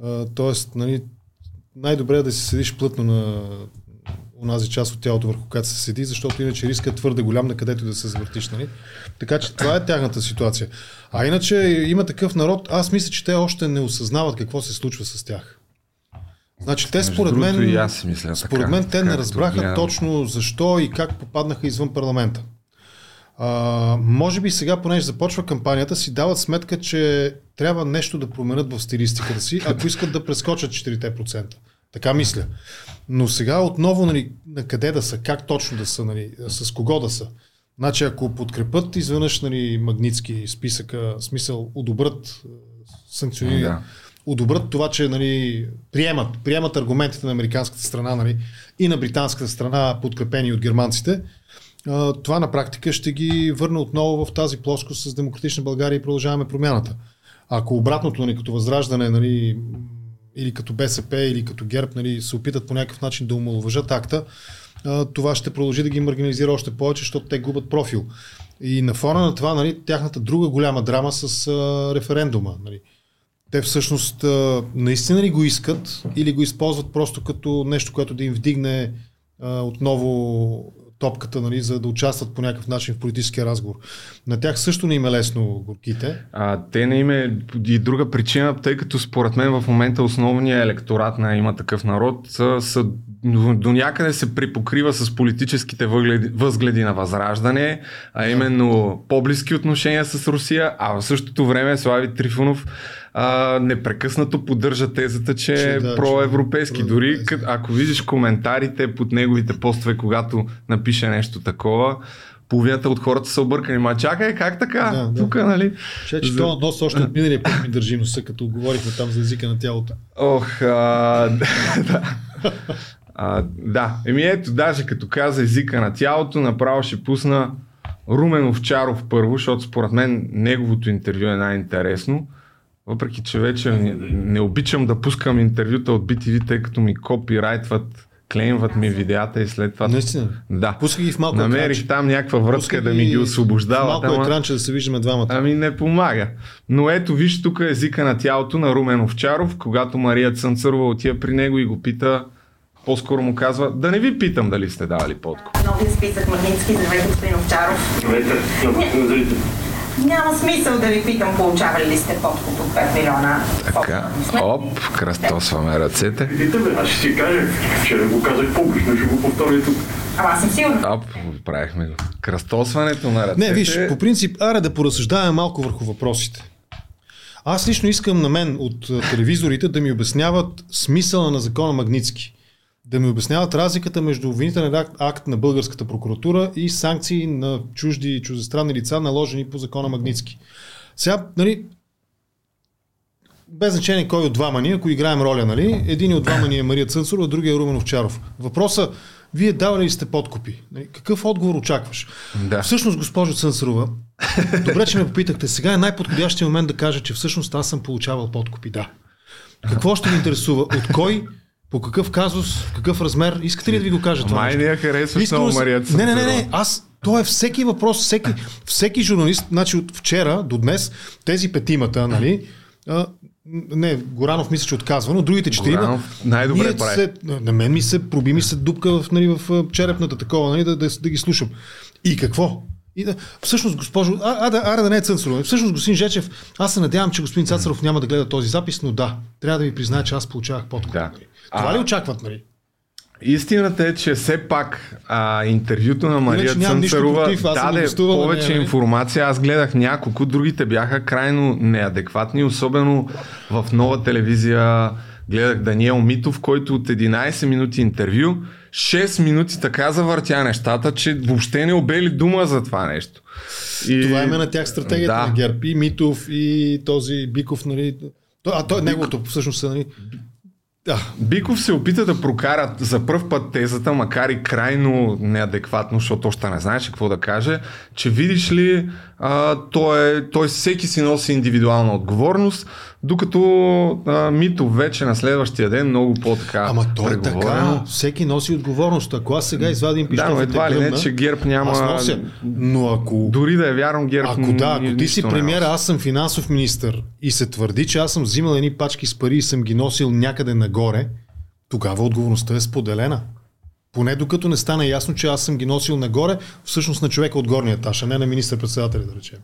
А, тоест, нали, най-добре е да си седиш плътно на онази част от тялото, върху която се седи, защото иначе риска е твърде голям, на където да се завъртиш. Нали? Така че това е тяхната ситуация. А иначе има такъв народ, аз мисля, че те още не осъзнават какво се случва с тях. Значи те според мен, и аз мисля така, според мен те така не разбраха гледам. точно защо и как попаднаха извън парламента. А, може би сега, понеже започва кампанията, си дават сметка, че трябва нещо да променят в стилистиката си, ако искат да прескочат 4%. Така мисля. Но сега отново, нали, на къде да са, как точно да са, нали, с кого да са. Значи, ако подкрепят изведнъж нали, Магницки списъка, смисъл, одобрят, е, санкционират, Да. одобрят това, че нали, приемат, приемат аргументите на американската страна нали, и на британската страна, подкрепени от германците, а, това на практика ще ги върне отново в тази плоскост с Демократична България и продължаваме промяната. Ако обратното, нали, като възраждане, нали, или като БСП, или като ГЕРБ, нали, се опитат по някакъв начин да омалуважат акта, това ще продължи да ги маргинализира още повече, защото те губят профил. И на фона на това, нали, тяхната друга голяма драма с а, референдума. Нали. Те всъщност а, наистина ли го искат или го използват просто като нещо, което да им вдигне а, отново топката, нали, за да участват по някакъв начин в политическия разговор. На тях също не им е лесно горките. А, те не име и друга причина, тъй като според мен в момента основният електорат на има такъв народ са, до, някъде се припокрива с политическите възгледи, възгледи на възраждане, а именно по-близки отношения с Русия, а в същото време Слави Трифонов а, непрекъснато поддържа тезата, че, Че е да, проевропейски. че Дори кът, ако видиш коментарите под неговите постове, когато напише нещо такова, половината от хората са объркани. Ма чакай, как така? Да, да. Тук, нали? Че, че За- то нос още от миналия път ми държи носа, като говорихме там за езика на тялото. Ох, а, да. А, да, еми ето, даже като каза езика на тялото, направо ще пусна Румен Овчаров първо, защото според мен неговото интервю е най-интересно. Въпреки, че вече не, не обичам да пускам интервюта от BTV, тъй като ми копирайтват, клеймват ми видеята и след това... Наистина. Да. Пускай ги в малко Намерих екранче. там някаква връзка Пускай да ми ги в освобождава. Малко ама- екранче да се виждаме двамата. Ами не помага. Но ето виж тук езика на тялото на Румен Овчаров, когато Мария Цънцърова отива при него и го пита, по-скоро му казва, да не ви питам дали сте давали подкуп. Новия списък Магнитски, здравейте господин Овчаров. Здравейте. Няма смисъл да ви питам, получавали ли сте подкуп от 5 милиона. Така, оп, кръстосваме ръцете. Питайте ме, аз ще си кажа. Вчера го казах публично, ще го повторя тук. Ама аз съм сигурна. Оп, правихме го. Кръстосването на ръцете. Не, виж, по принцип, аре да поразсъждаваме малко върху въпросите. Аз лично искам на мен от телевизорите да ми обясняват смисъла на закона Магницки. Да ми обясняват разликата между обвинителен акт, акт на българската прокуратура и санкции на чужди и чуждестранни лица, наложени по закона Магницки. Сега, нали, без значение кой от двама ни, ако играем роля, нали? Един от двама ни е Мария Цънцурова, другия е Румен Овчаров. Въпросът, вие давали ли сте подкупи? Нали, Какъв отговор очакваш? Да. Всъщност, госпожо Цънцурова, добре, че ме попитахте. Сега е най-подходящия момент да кажа, че всъщност аз съм получавал подкупи. Да. Какво ще ви интересува? От кой? По какъв казус? Какъв размер? Искате ли да ви го кажа това? Май не я харесваш Искам много Мария Не, не, не, не. Аз, то е всеки въпрос, всеки, всеки журналист, значи от вчера до днес, тези петимата, нали, а, не, Горанов мисля, че отказва, но другите четирима. Най-добре ние прави. Се, на мен ми се проби ми се дупка в, нали, в черепната такова, нали, да, да, да ги слушам. И какво? И да, всъщност, госпожо, а, а, да, а, да не е Цънцаров. Всъщност, господин Жечев, аз се надявам, че господин Цацаров няма да гледа този запис, но да, трябва да ви призная, че аз получавах подкуп. Да. Това А- ли очакват, нали? Истината е, че все пак а, интервюто на Мария Цънцарова против, даде гостувал на повече нея, нали? информация. Аз гледах няколко, другите бяха крайно неадекватни, особено в нова телевизия. Гледах Даниел Митов, който от 11 минути интервю, 6 минути така завъртя нещата, че въобще не обели дума за това нещо. И... Това е на тях стратегията Да. на ГЕРБ. И Митов, и този Биков, нали. А той, неговото всъщност е, нали. Да, Биков се опита да прокара за първ път тезата, макар и крайно неадекватно, защото още не знаеше какво да каже, че видиш ли, а, той, е, той всеки си носи индивидуална отговорност, докато а, Митов вече на следващия ден много по-така Ама то е така. Всеки носи отговорност. Ако аз сега извадим пищов Да, но едва ли не, че ГЕРБ няма... Аз нося. Но ако... Дори да е вярно, ГЕРБ Ако да, ако ти си носи. аз съм финансов министр и се твърди, че аз съм взимал едни пачки с пари и съм ги носил някъде нагоре, тогава отговорността е споделена. Поне докато не стане ясно, че аз съм ги носил нагоре, всъщност на човека от горния етаж, а не на министър-председателя, да речем.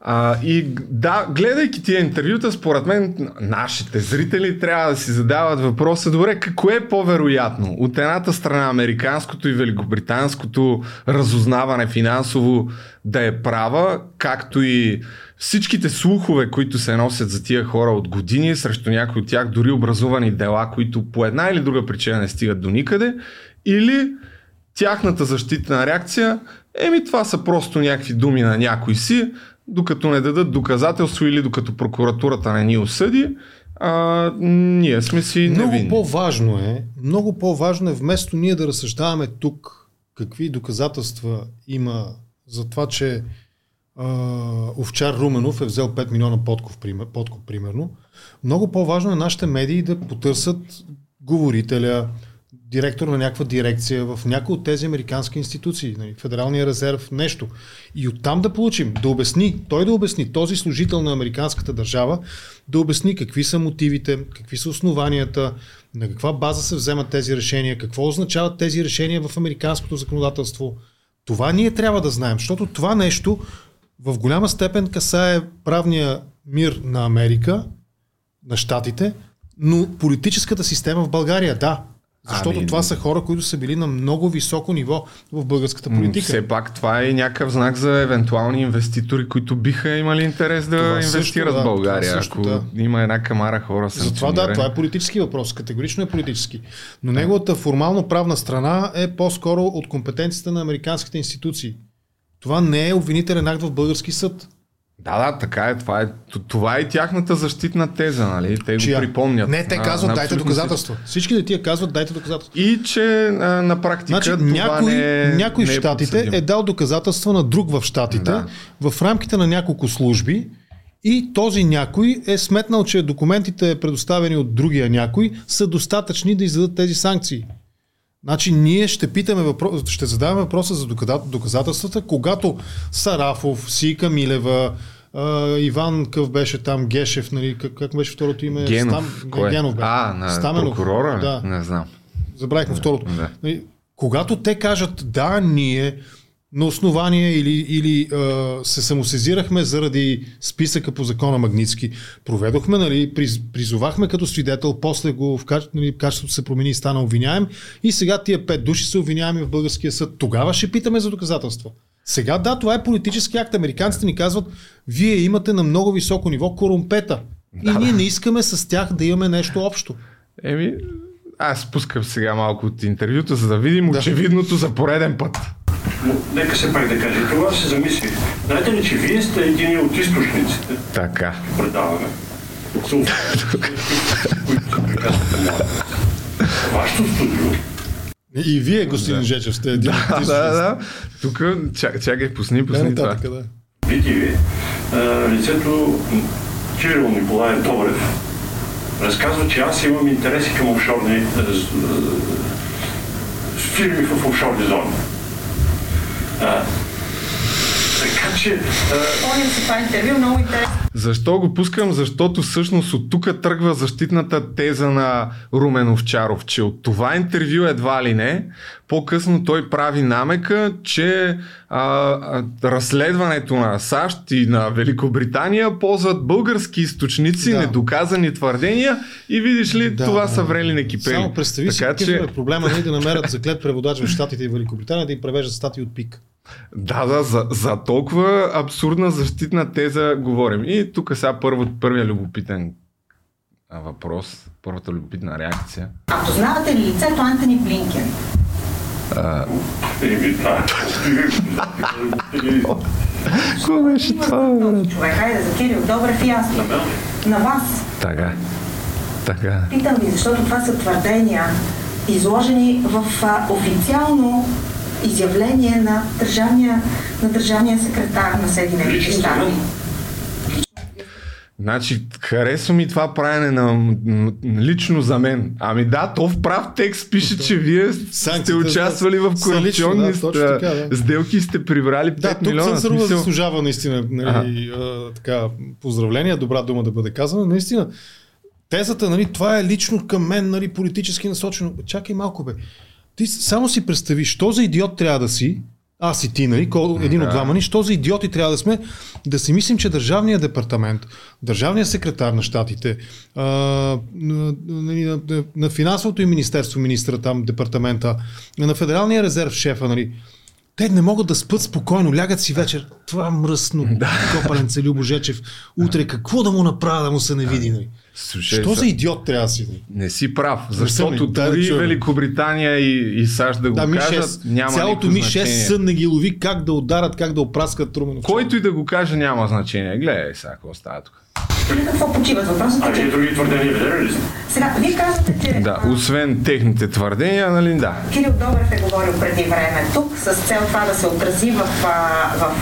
А, и да, гледайки тия интервюта, според мен нашите зрители трябва да си задават въпроса, добре, какво е по-вероятно? От едната страна американското и великобританското разузнаване финансово да е права, както и всичките слухове, които се носят за тия хора от години, срещу някои от тях дори образувани дела, които по една или друга причина не стигат до никъде, или тяхната защитна реакция, еми това са просто някакви думи на някой си, докато не дадат доказателство или докато прокуратурата не ни осъди, а, ние сме си Много невинни. по-важно е, много по-важно е вместо ние да разсъждаваме тук какви доказателства има за това, че а, Овчар Руменов е взел 5 милиона подкуп, пример, подкуп, примерно. Много по-важно е нашите медии да потърсят говорителя, директор на някаква дирекция в някои от тези американски институции, нали, Федералния резерв, нещо. И оттам да получим, да обясни, той да обясни, този служител на американската държава, да обясни какви са мотивите, какви са основанията, на каква база се вземат тези решения, какво означават тези решения в американското законодателство. Това ние трябва да знаем, защото това нещо в голяма степен касае правния мир на Америка, на щатите, но политическата система в България, да. Защото Ами- това са хора, които са били на много високо ниво в българската политика. Все пак това е някакъв знак за евентуални инвеститори, които биха имали интерес да Това също, инвестират да, в България. това също, Ако да. има една камара хора Затова да, това е политически въпрос. Категорично е политически. Но неговата формално правна страна е по-скоро от компетенцията на американските институции. Това не е обвинителен акт в български съд. Да, да, така е. Това е, това е тяхната защитна теза, нали? Те Чия? го припомнят. Не, те казват, на дайте абсолютно доказателства. Всички тия казват, дайте доказателства. всички. И че а, на практика Значи, това някой, не е, някой не в е Штатите подсъдимо. е дал доказателства на друг в Штатите Да. в рамките на няколко служби и този някой е сметнал, че документите, предоставени от другия някой, са достатъчни да издадат тези санкции. Значи ние ще питаме въпрос, ще задаваме въпроса за доказа- доказателствата, когато Сарафов, Сика Милева, а, Иван Къв беше там, Гешев, нали, как, как беше второто име? Генов. Кой? Генов беше. А, на Стаменов. прокурора? Да. Не знам. Забравихме второто. Да. Нали, Когато те кажат да, ние на основание или, или а, се самосезирахме заради списъка по закона Магницки, проведохме, нали, приз, призовахме като свидетел, после го в качеството, нали, качеството се промени и стана обвиняем и сега тия пет души са обвиняеми в българския съд. Тогава ще питаме за доказателства. Сега да, това е политически акт. Американците ни казват, вие имате на много високо ниво корумпета. И ние не искаме с тях да имаме нещо общо. Еми, аз спускам сега малко от интервюто, за да видим очевидното за пореден път. Нека се пак да кажа, това се замислих. Знаете ли, че вие сте един от източниците, Така. предаваме. Вашето студио И вие, господин Жечев, сте един Да, от да, да. Тук, чак, чакай, пусни, пусни това. нататък, да. BTV, а, лицето Кирил Николаев Добрев разказва, че аз имам интереси към офшорни фирми в офшорни зони. А, така че а, Помням си това интервю, много интересно. Защо го пускам? Защото всъщност от тук тръгва защитната теза на Румен Овчаров, че от това интервю едва ли не, по-късно той прави намека, че а, а, разследването на САЩ и на Великобритания ползват български източници, Да. недоказани твърдения и видиш ли, Да, това да. са врели на кипели. Само представи си така, какъв че, е проблема нали, да намерят заклет преводач в Штатите и Великобритания да им превеждат статии от пик. Да, да, за, за толкова абсурдна защитна теза говорим. И тук сега първо, първия любопитен а, въпрос, първата любопитна реакция. А познавате ли лицето Антони Блинкен? да, Какво беше това, Човек, хайде за Кирил Добрев и аз. На вас. Така. Така. Питам ви, защото това са твърдения, изложени в а, официално изявление на държавния, на държавния секретар на Съединените щати. Значи, харесва ми това правене на м- м- лично за мен. Ами да, то в прав текст пише, че вие сте участвали в корупционни да, така, да. сделки и сте прибрали 5 Да, тук милиона. цензура смисъл. заслужава наистина нали, а, така, поздравления, добра дума да бъде казана. Наистина, тезата, нали, това е лично към мен, нали, политически насочено. Чакай малко, бе. Ти само си представи, що за идиот трябва да си, аз и ти, нали, един Да. от двама ни, що за идиоти трябва да сме, да си мислим, че Държавният департамент, Държавният секретар на щатите, а, на, нали, на, на, на финансовото и министерство, министра там, департамента, на Федералния резерв, шефа, нали, те не могат да спят спокойно, лягат си вечер. Това мръсно копаленце Любо Жечев. Утре какво да му направя да му се не види? Нали? Слушай, Що за- идиот трябва да си? нали? Не си прав, защото да дори чуем. Великобритания и, и САЩ да го Да, ми кажат, 6, няма цялото ми 6 значение. сън не ги лови как да ударат, как да опраскат Румен Който и да го каже, няма значение. Гледай сега какво става тук. На какво почиват? Въпросът А е, вие че... други твърдения видели ли сте? Сега, вие казвате, че Да, освен техните твърдения, нали да. Кирил Добрев е говорил преди време тук с цел това да се отрази в, в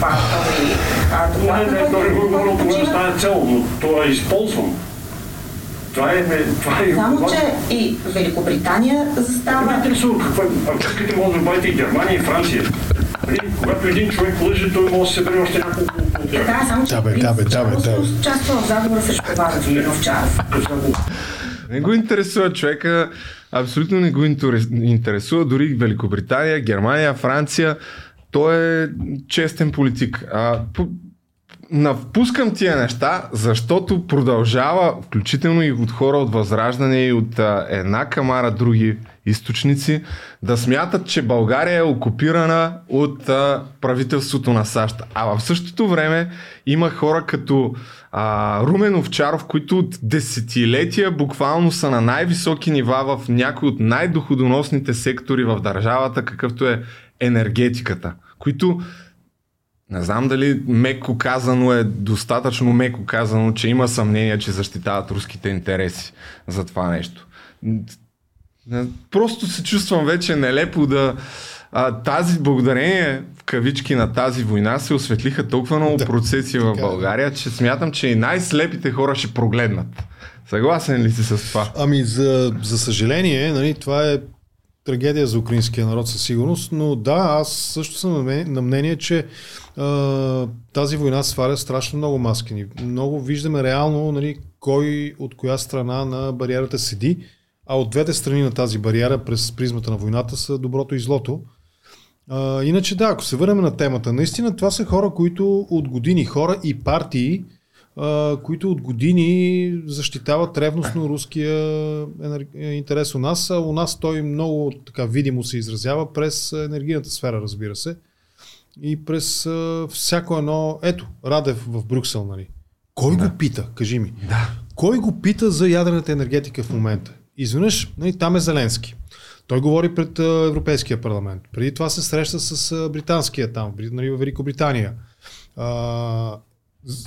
а, този Не, доклад, не, на той го говорил кога почива. стане цел, но това е използвано. Това е... Това е Само, че и Великобритания Не застава интересува какво е. Ако искате, може да добавите и Германия, и Франция. Когато един човек лъже, той може да се събере още няколко от тях. Да, само че Да, бе, да, бе, да, бе, да, бе. участва в заговора срещу вас, господин Овчаров. Не го интересува човека, абсолютно не го интерес- интересува дори Великобритания, Германия, Франция. Той е честен политик. А, по, Напускам тия неща, защото продължава, включително и от хора от Възраждане и от а, една камара други източници, да смятат, че България е окупирана от а, правителството на САЩ. А в същото време има хора като а, Румен Овчаров, които от десетилетия буквално са на най-високи нива в някои от най-доходоносните сектори в държавата, какъвто е енергетиката, които не знам дали меко казано е достатъчно меко казано, че има съмнение, че защитават руските интереси за това нещо. Просто се чувствам вече нелепо да а, тази, благодарение в кавички на тази война се осветлиха толкова много да, процеси в е. България, че смятам, че и най-слепите хора ще прогледнат. Съгласен ли си с това? Ами, за, за съжаление, нали, това е трагедия за украинския народ със сигурност, но да, аз също съм на мнение, че а, тази война сваля страшно много маскини. Много виждаме реално нали, кой от коя страна на бариерата седи, а от двете страни на тази бариера през призмата на войната са доброто и злото. А, иначе да, ако се върнем на темата, наистина това са хора, които от години, хора и партии, които от години защитават ревностно руския интерес у нас. А у нас той много така видимо се изразява през енергийната сфера, разбира се. И през всяко едно... Ето, Радев в Брюксел, нали? Кой да. го пита? Кажи ми. Да. Кой го пита за ядрената енергетика в момента? Изведнъж, нали, там е Зеленски. Той говори пред Европейския парламент. Преди това се среща с британския там, нали, в Великобритания.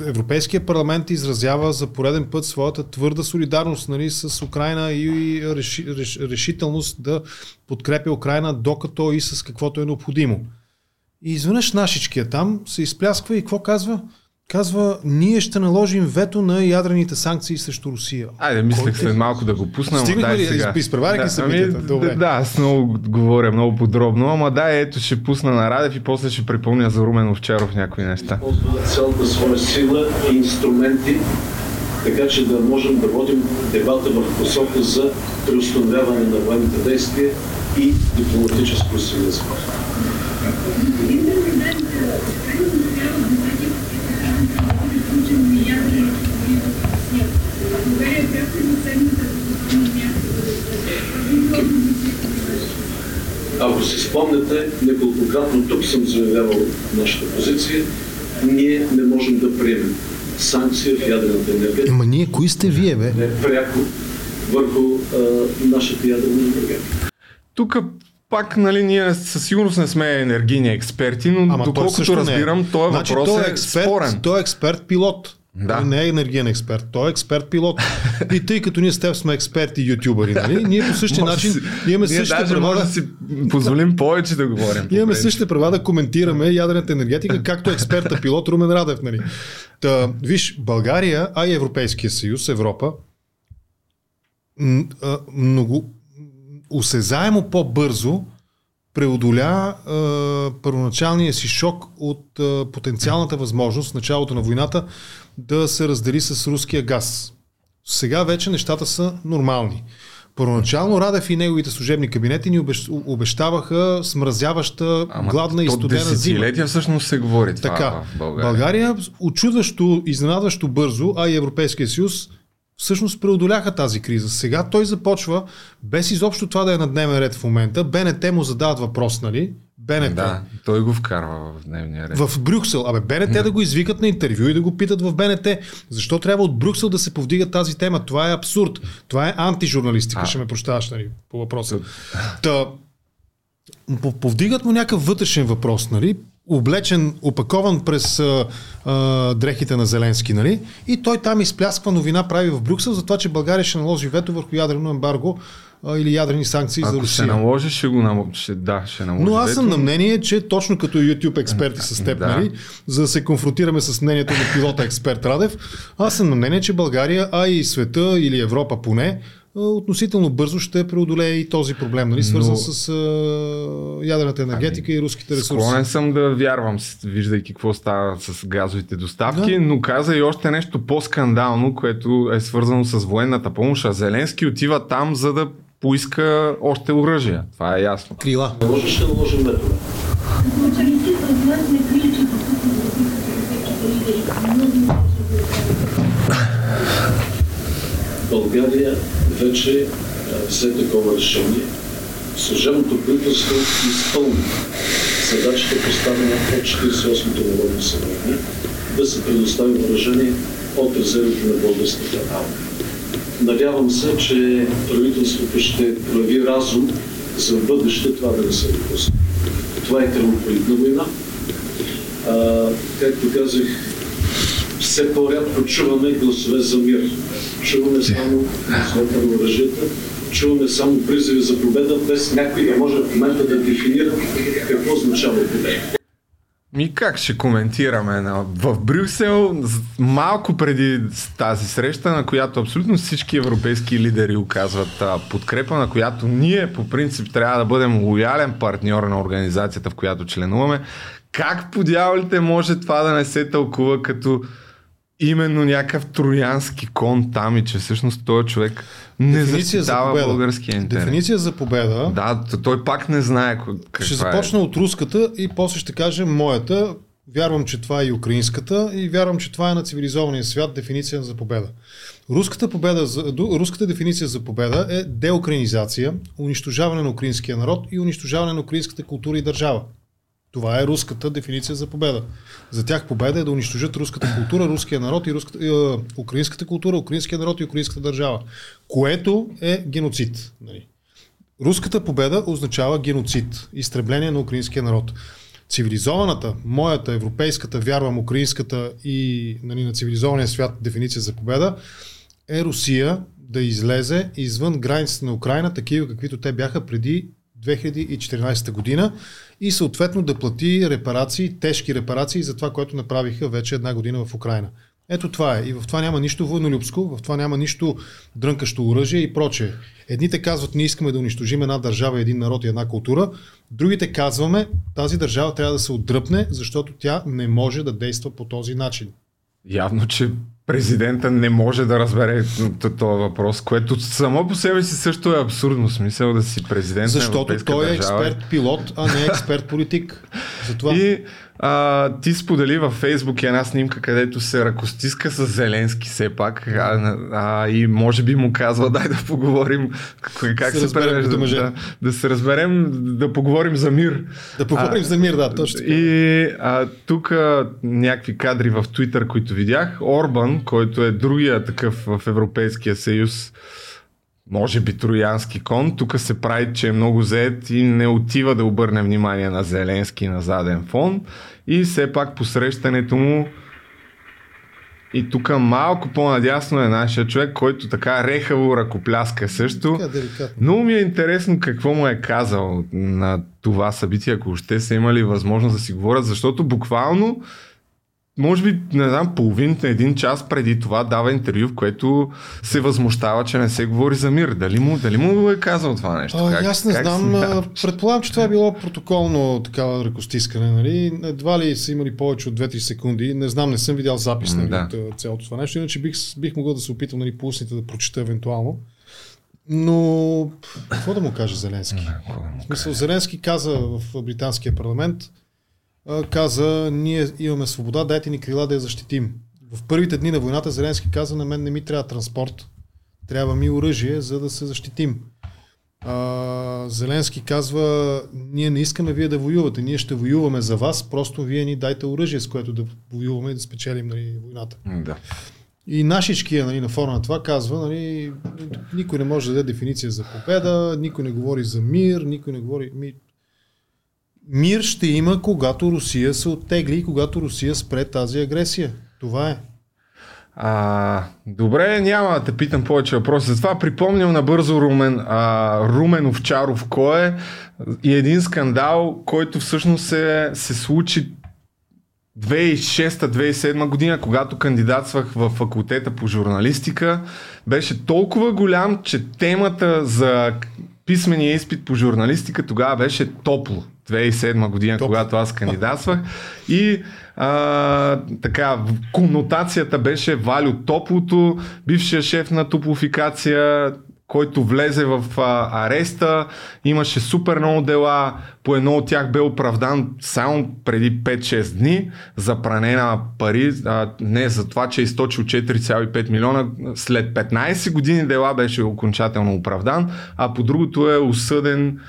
Европейския парламент изразява за пореден път своята твърда солидарност нали, с Украина и реши, реш, решителност да подкрепя Украина докато и с каквото е необходимо. И изведнъж нашичкия там се изплясква и какво казва? Казва, ние ще наложим вето на ядрените санкции срещу Русия. Айде, мислех след малко да го пусна. Стигнахме ли? Сега. Изпреваряйки да, събитията. Ами, Добре. Да, аз много говоря много подробно, ама да, ето ще пусна на Радев и после ще припомня за Румен Овчаров някои неща. Цялата своя сила и инструменти, така че да можем да водим дебата в посока за преустановяване на военните действия и дипломатическо съюзство. Ако си спомняте, неколкократно тук съм заявявал нашата позиция, ние не можем да приемем санкция в ядрената енергетика. Ама ние, кои сте вие, бе? Не пряко върху а, нашата ядрена енергетика. Тук пак, нали, ние със сигурност не сме енергийни експерти, но Ама доколкото разбирам, е. този значи, въпрос той е, е експерт, спорен. Той е експерт-пилот. Да. Той не е енергиен експерт, той е експерт-пилот. И тъй като ние с теб сме експерти ютубъри, нали? ние по същия начин имаме ние същите права да си позволим повече да говорим. Имаме същите права да коментираме ядрената енергетика, както експерта пилот Румен Радев. Нали? Та, виж, България, а и Европейския съюз, Европа, много осезаемо по-бързо преодоля а, първоначалния си шок от а, потенциалната възможност в началото на войната да се раздели с руския газ. Сега вече нещата са нормални. Първоначално Радев и неговите служебни кабинети ни обещаваха смразяваща, Ама гладна и студена зима. Десетилетия всъщност се говори това така, в България. България очудващо, изненадващо бързо, а и Европейския съюз всъщност преодоляха тази криза. Сега той започва, без изобщо това да е на дневен ред в момента. БНТ му задават въпрос, нали? БНТ. Да, той го вкарва в дневния ред. В Брюксел. Абе, БНТ да. да го извикат на интервю и да го питат в БНТ. Защо трябва от Брюксел да се повдига тази тема? Това е абсурд. Това е антижурналистика, а. ще ме прощаваш нали, по въпроса. Та, повдигат му някакъв вътрешен въпрос, нали? Облечен, опакован през а, а, дрехите на Зеленски, нали? И той там изплясква новина, прави в Брюксел за това, че България ще наложи вето върху ядрено ембарго а, или ядрени санкции Ако за Русия. Ако се наложи, ще го наложи. Да, ще наложи. Но аз съм вето. на мнение, че точно като YouTube експерти с теб, да. нали, за да се конфронтираме с мнението на пилота експерт Радев, аз съм на мнение, че България, а и света или Европа поне, относително бързо ще преодолее и този проблем, нали, свързан Но... с а, ядрената енергетика ами, и руските ресурси. Склонен съм да вярвам, виждайки какво става с газовите доставки, да. но каза и още нещо по-скандално, което е свързано с военната помощ, а Зеленски отива там, за да поиска още оръжия. Това е ясно. Крила. Можеш да наложим метове. България вече а, взе такова решение. Служебното правителство изпълни задачата поставена от 48-то Народно събрание да се предостави въоръжение от резервите на българската армия. Надявам се, че правителството ще прояви разум за бъдеще това да не се допусне. Това е кръвопролитна война. А, както казах, все по-рядко чуваме гласове за мир. Чуваме само гласовете на оръжията, чуваме само призиви за победа, без някой да може в момента да дефинира какво означава победа. Ми как ще коментираме? В Брюксел, малко преди тази среща, на която абсолютно всички европейски лидери оказват подкрепа, на която ние по принцип трябва да бъдем лоялен партньор на организацията, в която членуваме, как по дяволите може това да не се тълкува като именно някакъв троянски кон там и че всъщност този човек не Дефиниция за защитава победа. българския интерес. Дефиниция за победа. Да, той пак не знае каква Ще е. започна от руската и после ще кажа моята. Вярвам, че това е и украинската и вярвам, че това е на цивилизования свят дефиниция за победа. Руската, победа за, руската дефиниция за победа е деукраинизация, унищожаване на украинския народ и унищожаване на украинската култура и държава. Това е руската дефиниция за победа. За тях победа е да унищожат руската култура, руския народ и руската, е, украинската култура, украинския народ и украинската държава. Което е геноцид. Нали? Руската победа означава геноцид, изтребление на украинския народ. Цивилизованата, моята, европейската, вярвам, украинската и нали, на цивилизования свят дефиниция за победа е Русия да излезе извън границите на Украина, такива каквито те бяха преди 2014 година и съответно да плати репарации, тежки репарации за това, което направиха вече една година в Украина. Ето това е. И в това няма нищо войнолюбско, в това няма нищо дрънкащо оръжие и прочее. Едните казват, ние искаме да унищожим една държава, един народ и една култура. Другите казваме, тази държава трябва да се отдръпне, защото тя не може да действа по този начин. Явно, че президента не може да разбере този въпрос, което само по себе си също е абсурдно смисъл да си президент на Защото европейска той е държава. експерт пилот, а не експерт политик. Затова. И а, ти сподели във Фейсбук една снимка, където се ръкостиска с Зеленски все пак а, а, и може би му казва дай да поговорим как, Се се, превежда, да, да се разберем, да поговорим за мир. Да поговорим за мир, да, точно. И а, тук а, някакви кадри в Твитър, които видях, Орбан, който е другия такъв в Европейския съюз, може би троянски кон, тук се прави, че е много зает и не отива да обърне внимание на Зеленски на заден фон и все пак посрещането му и тук малко по-надясно е нашия човек, който така рехаво ръкопляска също. Така. Много ми е интересно какво му е казал на това събитие, ако ще са имали възможност да си говорят, защото буквално може би, не знам, половин, един час преди това дава интервю, в което се възмущава, че не се говори за мир. Дали му, дали му е казал това нещо? А, аз не знам. смяташ? а, Предполагам, че това е било протоколно такава ръкостискане. Нали? Едва ли са имали повече от 2-3 секунди. Не знам, не съм видял запис нали, да. от цялото това нещо. Иначе бих, бих могъл да се опитам нали, по устните да прочета евентуално. Но какво да му каже Зеленски? В смисъл, Зеленски каза в британския парламент, каза, ние имаме свобода, дайте ни крила да я защитим. В първите дни на войната Зеленски каза, на мен не ми трябва транспорт, трябва ми оръжие, за да се защитим. А, Зеленски казва, ние не искаме вие да воювате, ние ще воюваме за вас, просто вие ни дайте оръжие, с което да воюваме и да спечелим нали, войната. Да. И нашичкия нали, на фона на това казва, нали, никой не може да даде дефиниция за победа, никой не говори за мир, никой не говори... Ми... Мир ще има, когато Русия се оттегли и когато Русия спре тази агресия. Това е. А, добре, няма да те питам повече въпроси. Затова припомням набързо Румен, а, Румен Овчаров кой е и един скандал, който всъщност се, се случи 2006-2007 година, когато кандидатствах в факултета по журналистика, беше толкова голям, че темата за писмения изпит по журналистика тогава беше топло. 2007 година, топло. когато аз кандидатствах. И а, така, конотацията беше Валю Топлото, бившия шеф на топлофикация, който влезе в а, ареста, имаше супер много дела, по едно от тях бе оправдан само преди 5-6 дни за пране на пари, а, не за това, че е източил 4,5 милиона, след 15 години дела беше окончателно оправдан, а по другото е осъден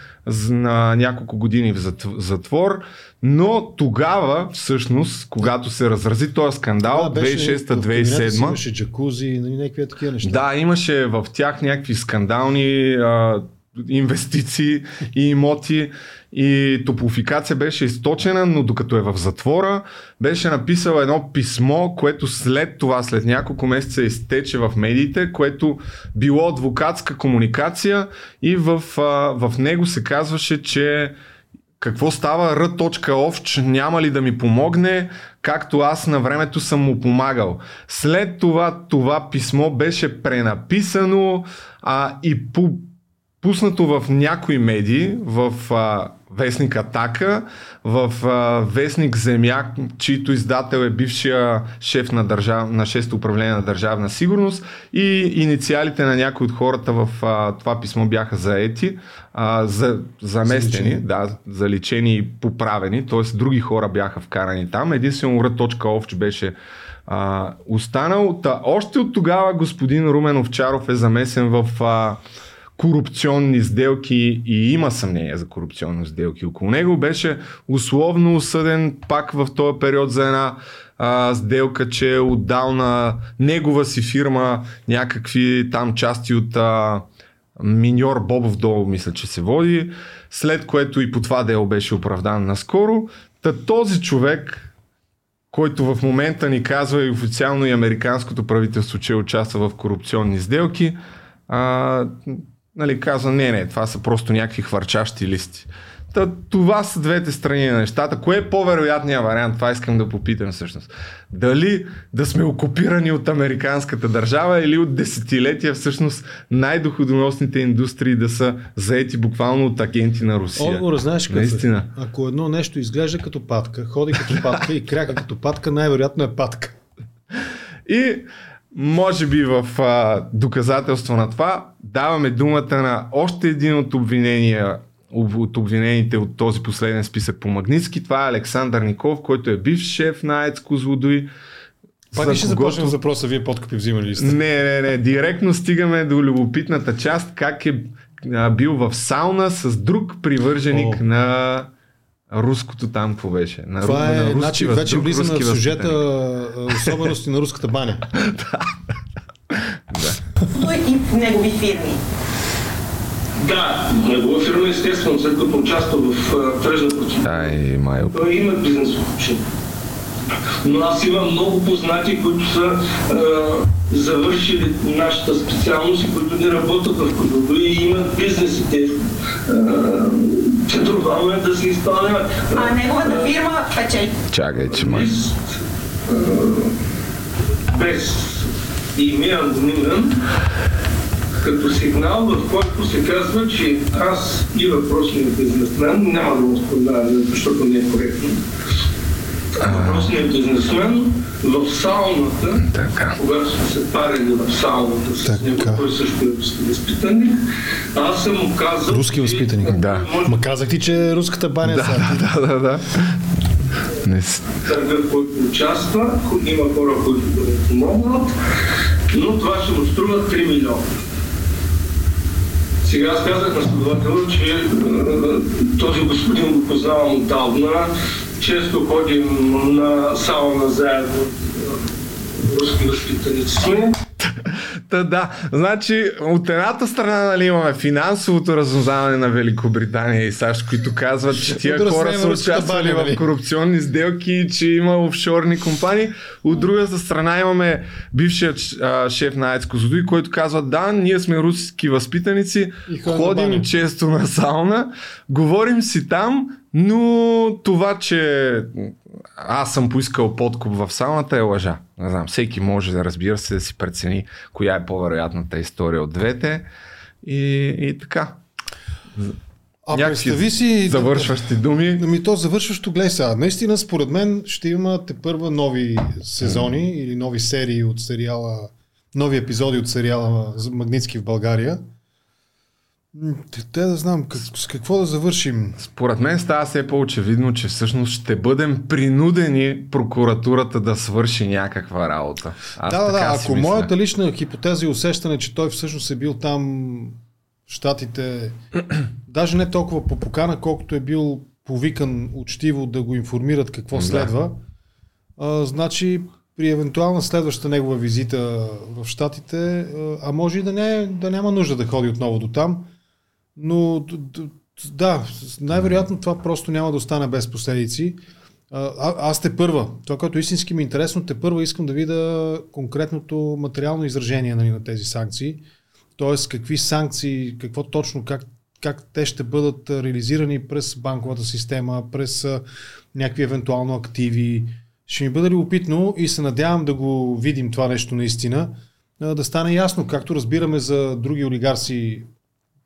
на няколко години в затвор, но тогава, всъщност, когато се разрази този скандал, 2006-2007... Имаше джакузи и нали, някакви такива неща. Да, имаше в тях някакви скандални а, инвестиции и имоти и топлофикация беше източена, но докато е в затвора, беше написал едно писмо, което след това, след няколко месеца изтече в медиите, което било адвокатска комуникация и в, в него се казваше, че какво става Р.Овч няма ли да ми помогне, както аз на времето съм му помагал. След това това писмо беше пренаписано а, и пу, пуснато в някои медии, в а, вестник Атака, в а, вестник Земя, чийто издател е бившия шеф на, държав... на 6 управление на държавна сигурност и инициалите на някои от хората в а, това писмо бяха заети, а, за, заместени, заличени. да, заличени и поправени, т.е. други хора бяха вкарани там. Единствено Р.Овч беше а, останал. Та, още от тогава господин Румен Овчаров е замесен в а, корупционни сделки и има съмнение за корупционни сделки около него. Беше условно осъден пак в този период за една а, сделка, че е отдал на негова си фирма някакви там части от а, миньор Бобов долу, мисля, че се води, след което и по това дело беше оправдан наскоро. Та този човек, който в момента ни казва и официално и американското правителство, че участва в корупционни сделки, а, нали, казва, не, не, това са просто някакви хвърчащи листи. Та, това са двете страни на нещата. Кое е по-вероятният вариант? Това искам да попитам всъщност. Дали да сме окупирани от американската държава или от десетилетия всъщност най-доходоносните индустрии да са заети буквално от агенти на Русия? Отговор, знаеш какво Наистина. Ако едно нещо изглежда като патка, ходи като патка и кряка като патка, най-вероятно е патка. И може би в а, доказателство на това даваме думата на още един от обвинения от обвинените от този последен списък по Магницки. Това е Александър Ников, който е бивш шеф на АЕЦ Козлодуй. Пак ли ще когото... започнем с въпроса, вие подкупи взимали ли сте? Не, не, не. Директно стигаме до любопитната част, как е бил в сауна с друг привърженик О. на руското там, какво беше? На, Това е, на значи, вече влизаме в сюжета особености на руската баня. да. и негови фирми. Да, негова фирма естествено, след като участва в тръжна процедура. Ай, майо. Той има бизнес отношения. Но аз имам много познати, които са а, завършили нашата специалност и които не работят в Козлодо и имат бизнесите. Че е да се изпълняват. А неговата фирма печели. Чакай, че май. Без, без име анонимен, като сигнал, в който се казва, че аз и въпросният бизнесмен, няма да го споменавам, защото не е коректно, въпросният бизнесмен в сауната, така. когато сме се парили в сауната с така. него, той също е руски възпитаник, аз съм му казал... Руски възпитаник? Да. Може... Ма казах ти, че е руската баня да, да, да, да, да. Не... Търга, който участва, има хора, които да му помогнат, но това ще му струва 3 милиона. Сега аз казах на следователя, че този господин го познавам отдавна, често ходим на сауна заедно, руски възпитаници сме. Та да, значи от едната страна нали, имаме финансовото разузнаване на Великобритания и САЩ, които казват, че тия хора са участвали в нали? корупционни сделки, че има офшорни компании. От другата страна имаме бившият шеф на Айцко Козлодуй, който казва, да, ние сме руски възпитаници, ходим често на сауна, говорим си там, но това, че аз съм поискал подкуп в сауната е лъжа. Не знам, всеки може да разбира се да си прецени коя е по-вероятната история от двете. И, и така. А Някакви представи си... Завършващи думи. Ами то завършващо, гледай сега. Наистина, според мен, ще има те първа нови сезони или нови серии от сериала, нови епизоди от сериала Магнитски в България. Те, да знам как, с какво да завършим. Според мен става все по-очевидно, че всъщност ще бъдем принудени прокуратурата да свърши някаква работа. Аз да, да, да. Ако мисля. моята лична хипотеза и усещане, че той всъщност е бил там в Штатите, даже не толкова по покана, колкото е бил повикан учтиво да го информират какво Да. следва, а, значи при евентуална следваща негова визита в Штатите, а, а може и да, не, да няма нужда да ходи отново до там, но да, най-вероятно това просто няма да остане без последици. А, аз те първа, това, което истински ми е интересно, те първа искам да видя конкретното материално изражение нали, на тези санкции. Тоест какви санкции, какво точно, как, как те ще бъдат реализирани през банковата система, през някакви евентуално активи. Ще ми бъде любопитно и се надявам да го видим това нещо наистина, да стане ясно, както разбираме за други олигарси,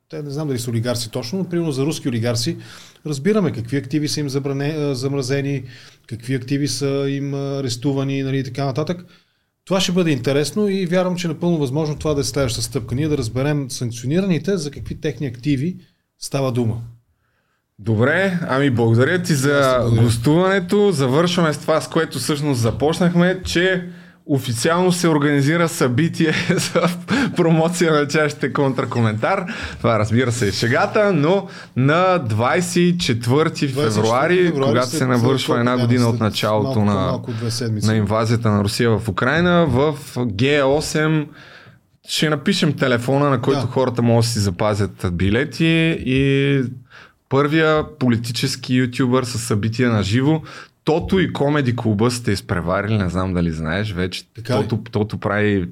те не знам дали са олигарси точно, но примерно за руски олигарси, разбираме какви активи са им забране, замразени, какви активи са им арестувани нали, и така нататък. Това ще бъде интересно и вярвам, че е напълно възможно това да е следващата стъпка. Ние да разберем санкционираните за какви техни активи става дума. Добре, ами благодаря ти за гостуването. Завършваме с това, с което всъщност започнахме, че официално се организира събитие за промоция на чашите контракоментар. Това разбира се е шегата, но на 24 февруари, когато се навършва една година от началото на, на инвазията на Русия в Украина, в G8 ще напишем телефона, на който Да. хората могат да си запазят билети и първия политически ютубър с събития на живо. Тото и Комеди клуба сте изпреварили, не знам дали знаеш, вече Така? Тото, Тото прави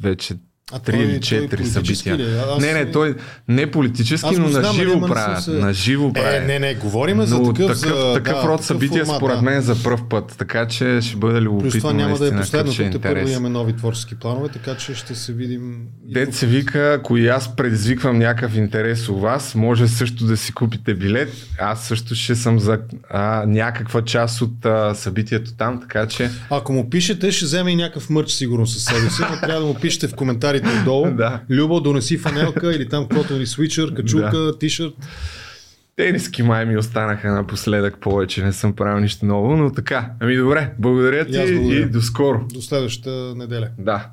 вече А три или той четири събития. ли е? Аз- Не, не, той не политически, Аз но на знам, живо правят. се- На живо Е, правят. не, не, говорим за Но такъв, такъв, за, такъв да, род такъв събития формат, според да. мен за първ път, така че ще бъде любопитно. Плюс това няма да е наистина, как ще последното, те първо имаме нови творчески планове, така че ще се видим. Дет се вика, ако и аз предизвиквам някакъв интерес у вас, може също да си купите билет. Аз също ще съм за а, някаква част от а, събитието там, така че Ако му пишете, ще вземе и някакъв мърч сигурно със себе си, но трябва да му пишете в коментарите отдолу. Да. Любо, донеси фанелка или там каквото ни свичър, качулка, тишърт. тениски май ми останаха напоследък повече, не съм правил нищо ново, но така. Ами добре, благодаря И ти благодаря. и до скоро. До следващата неделя. Да.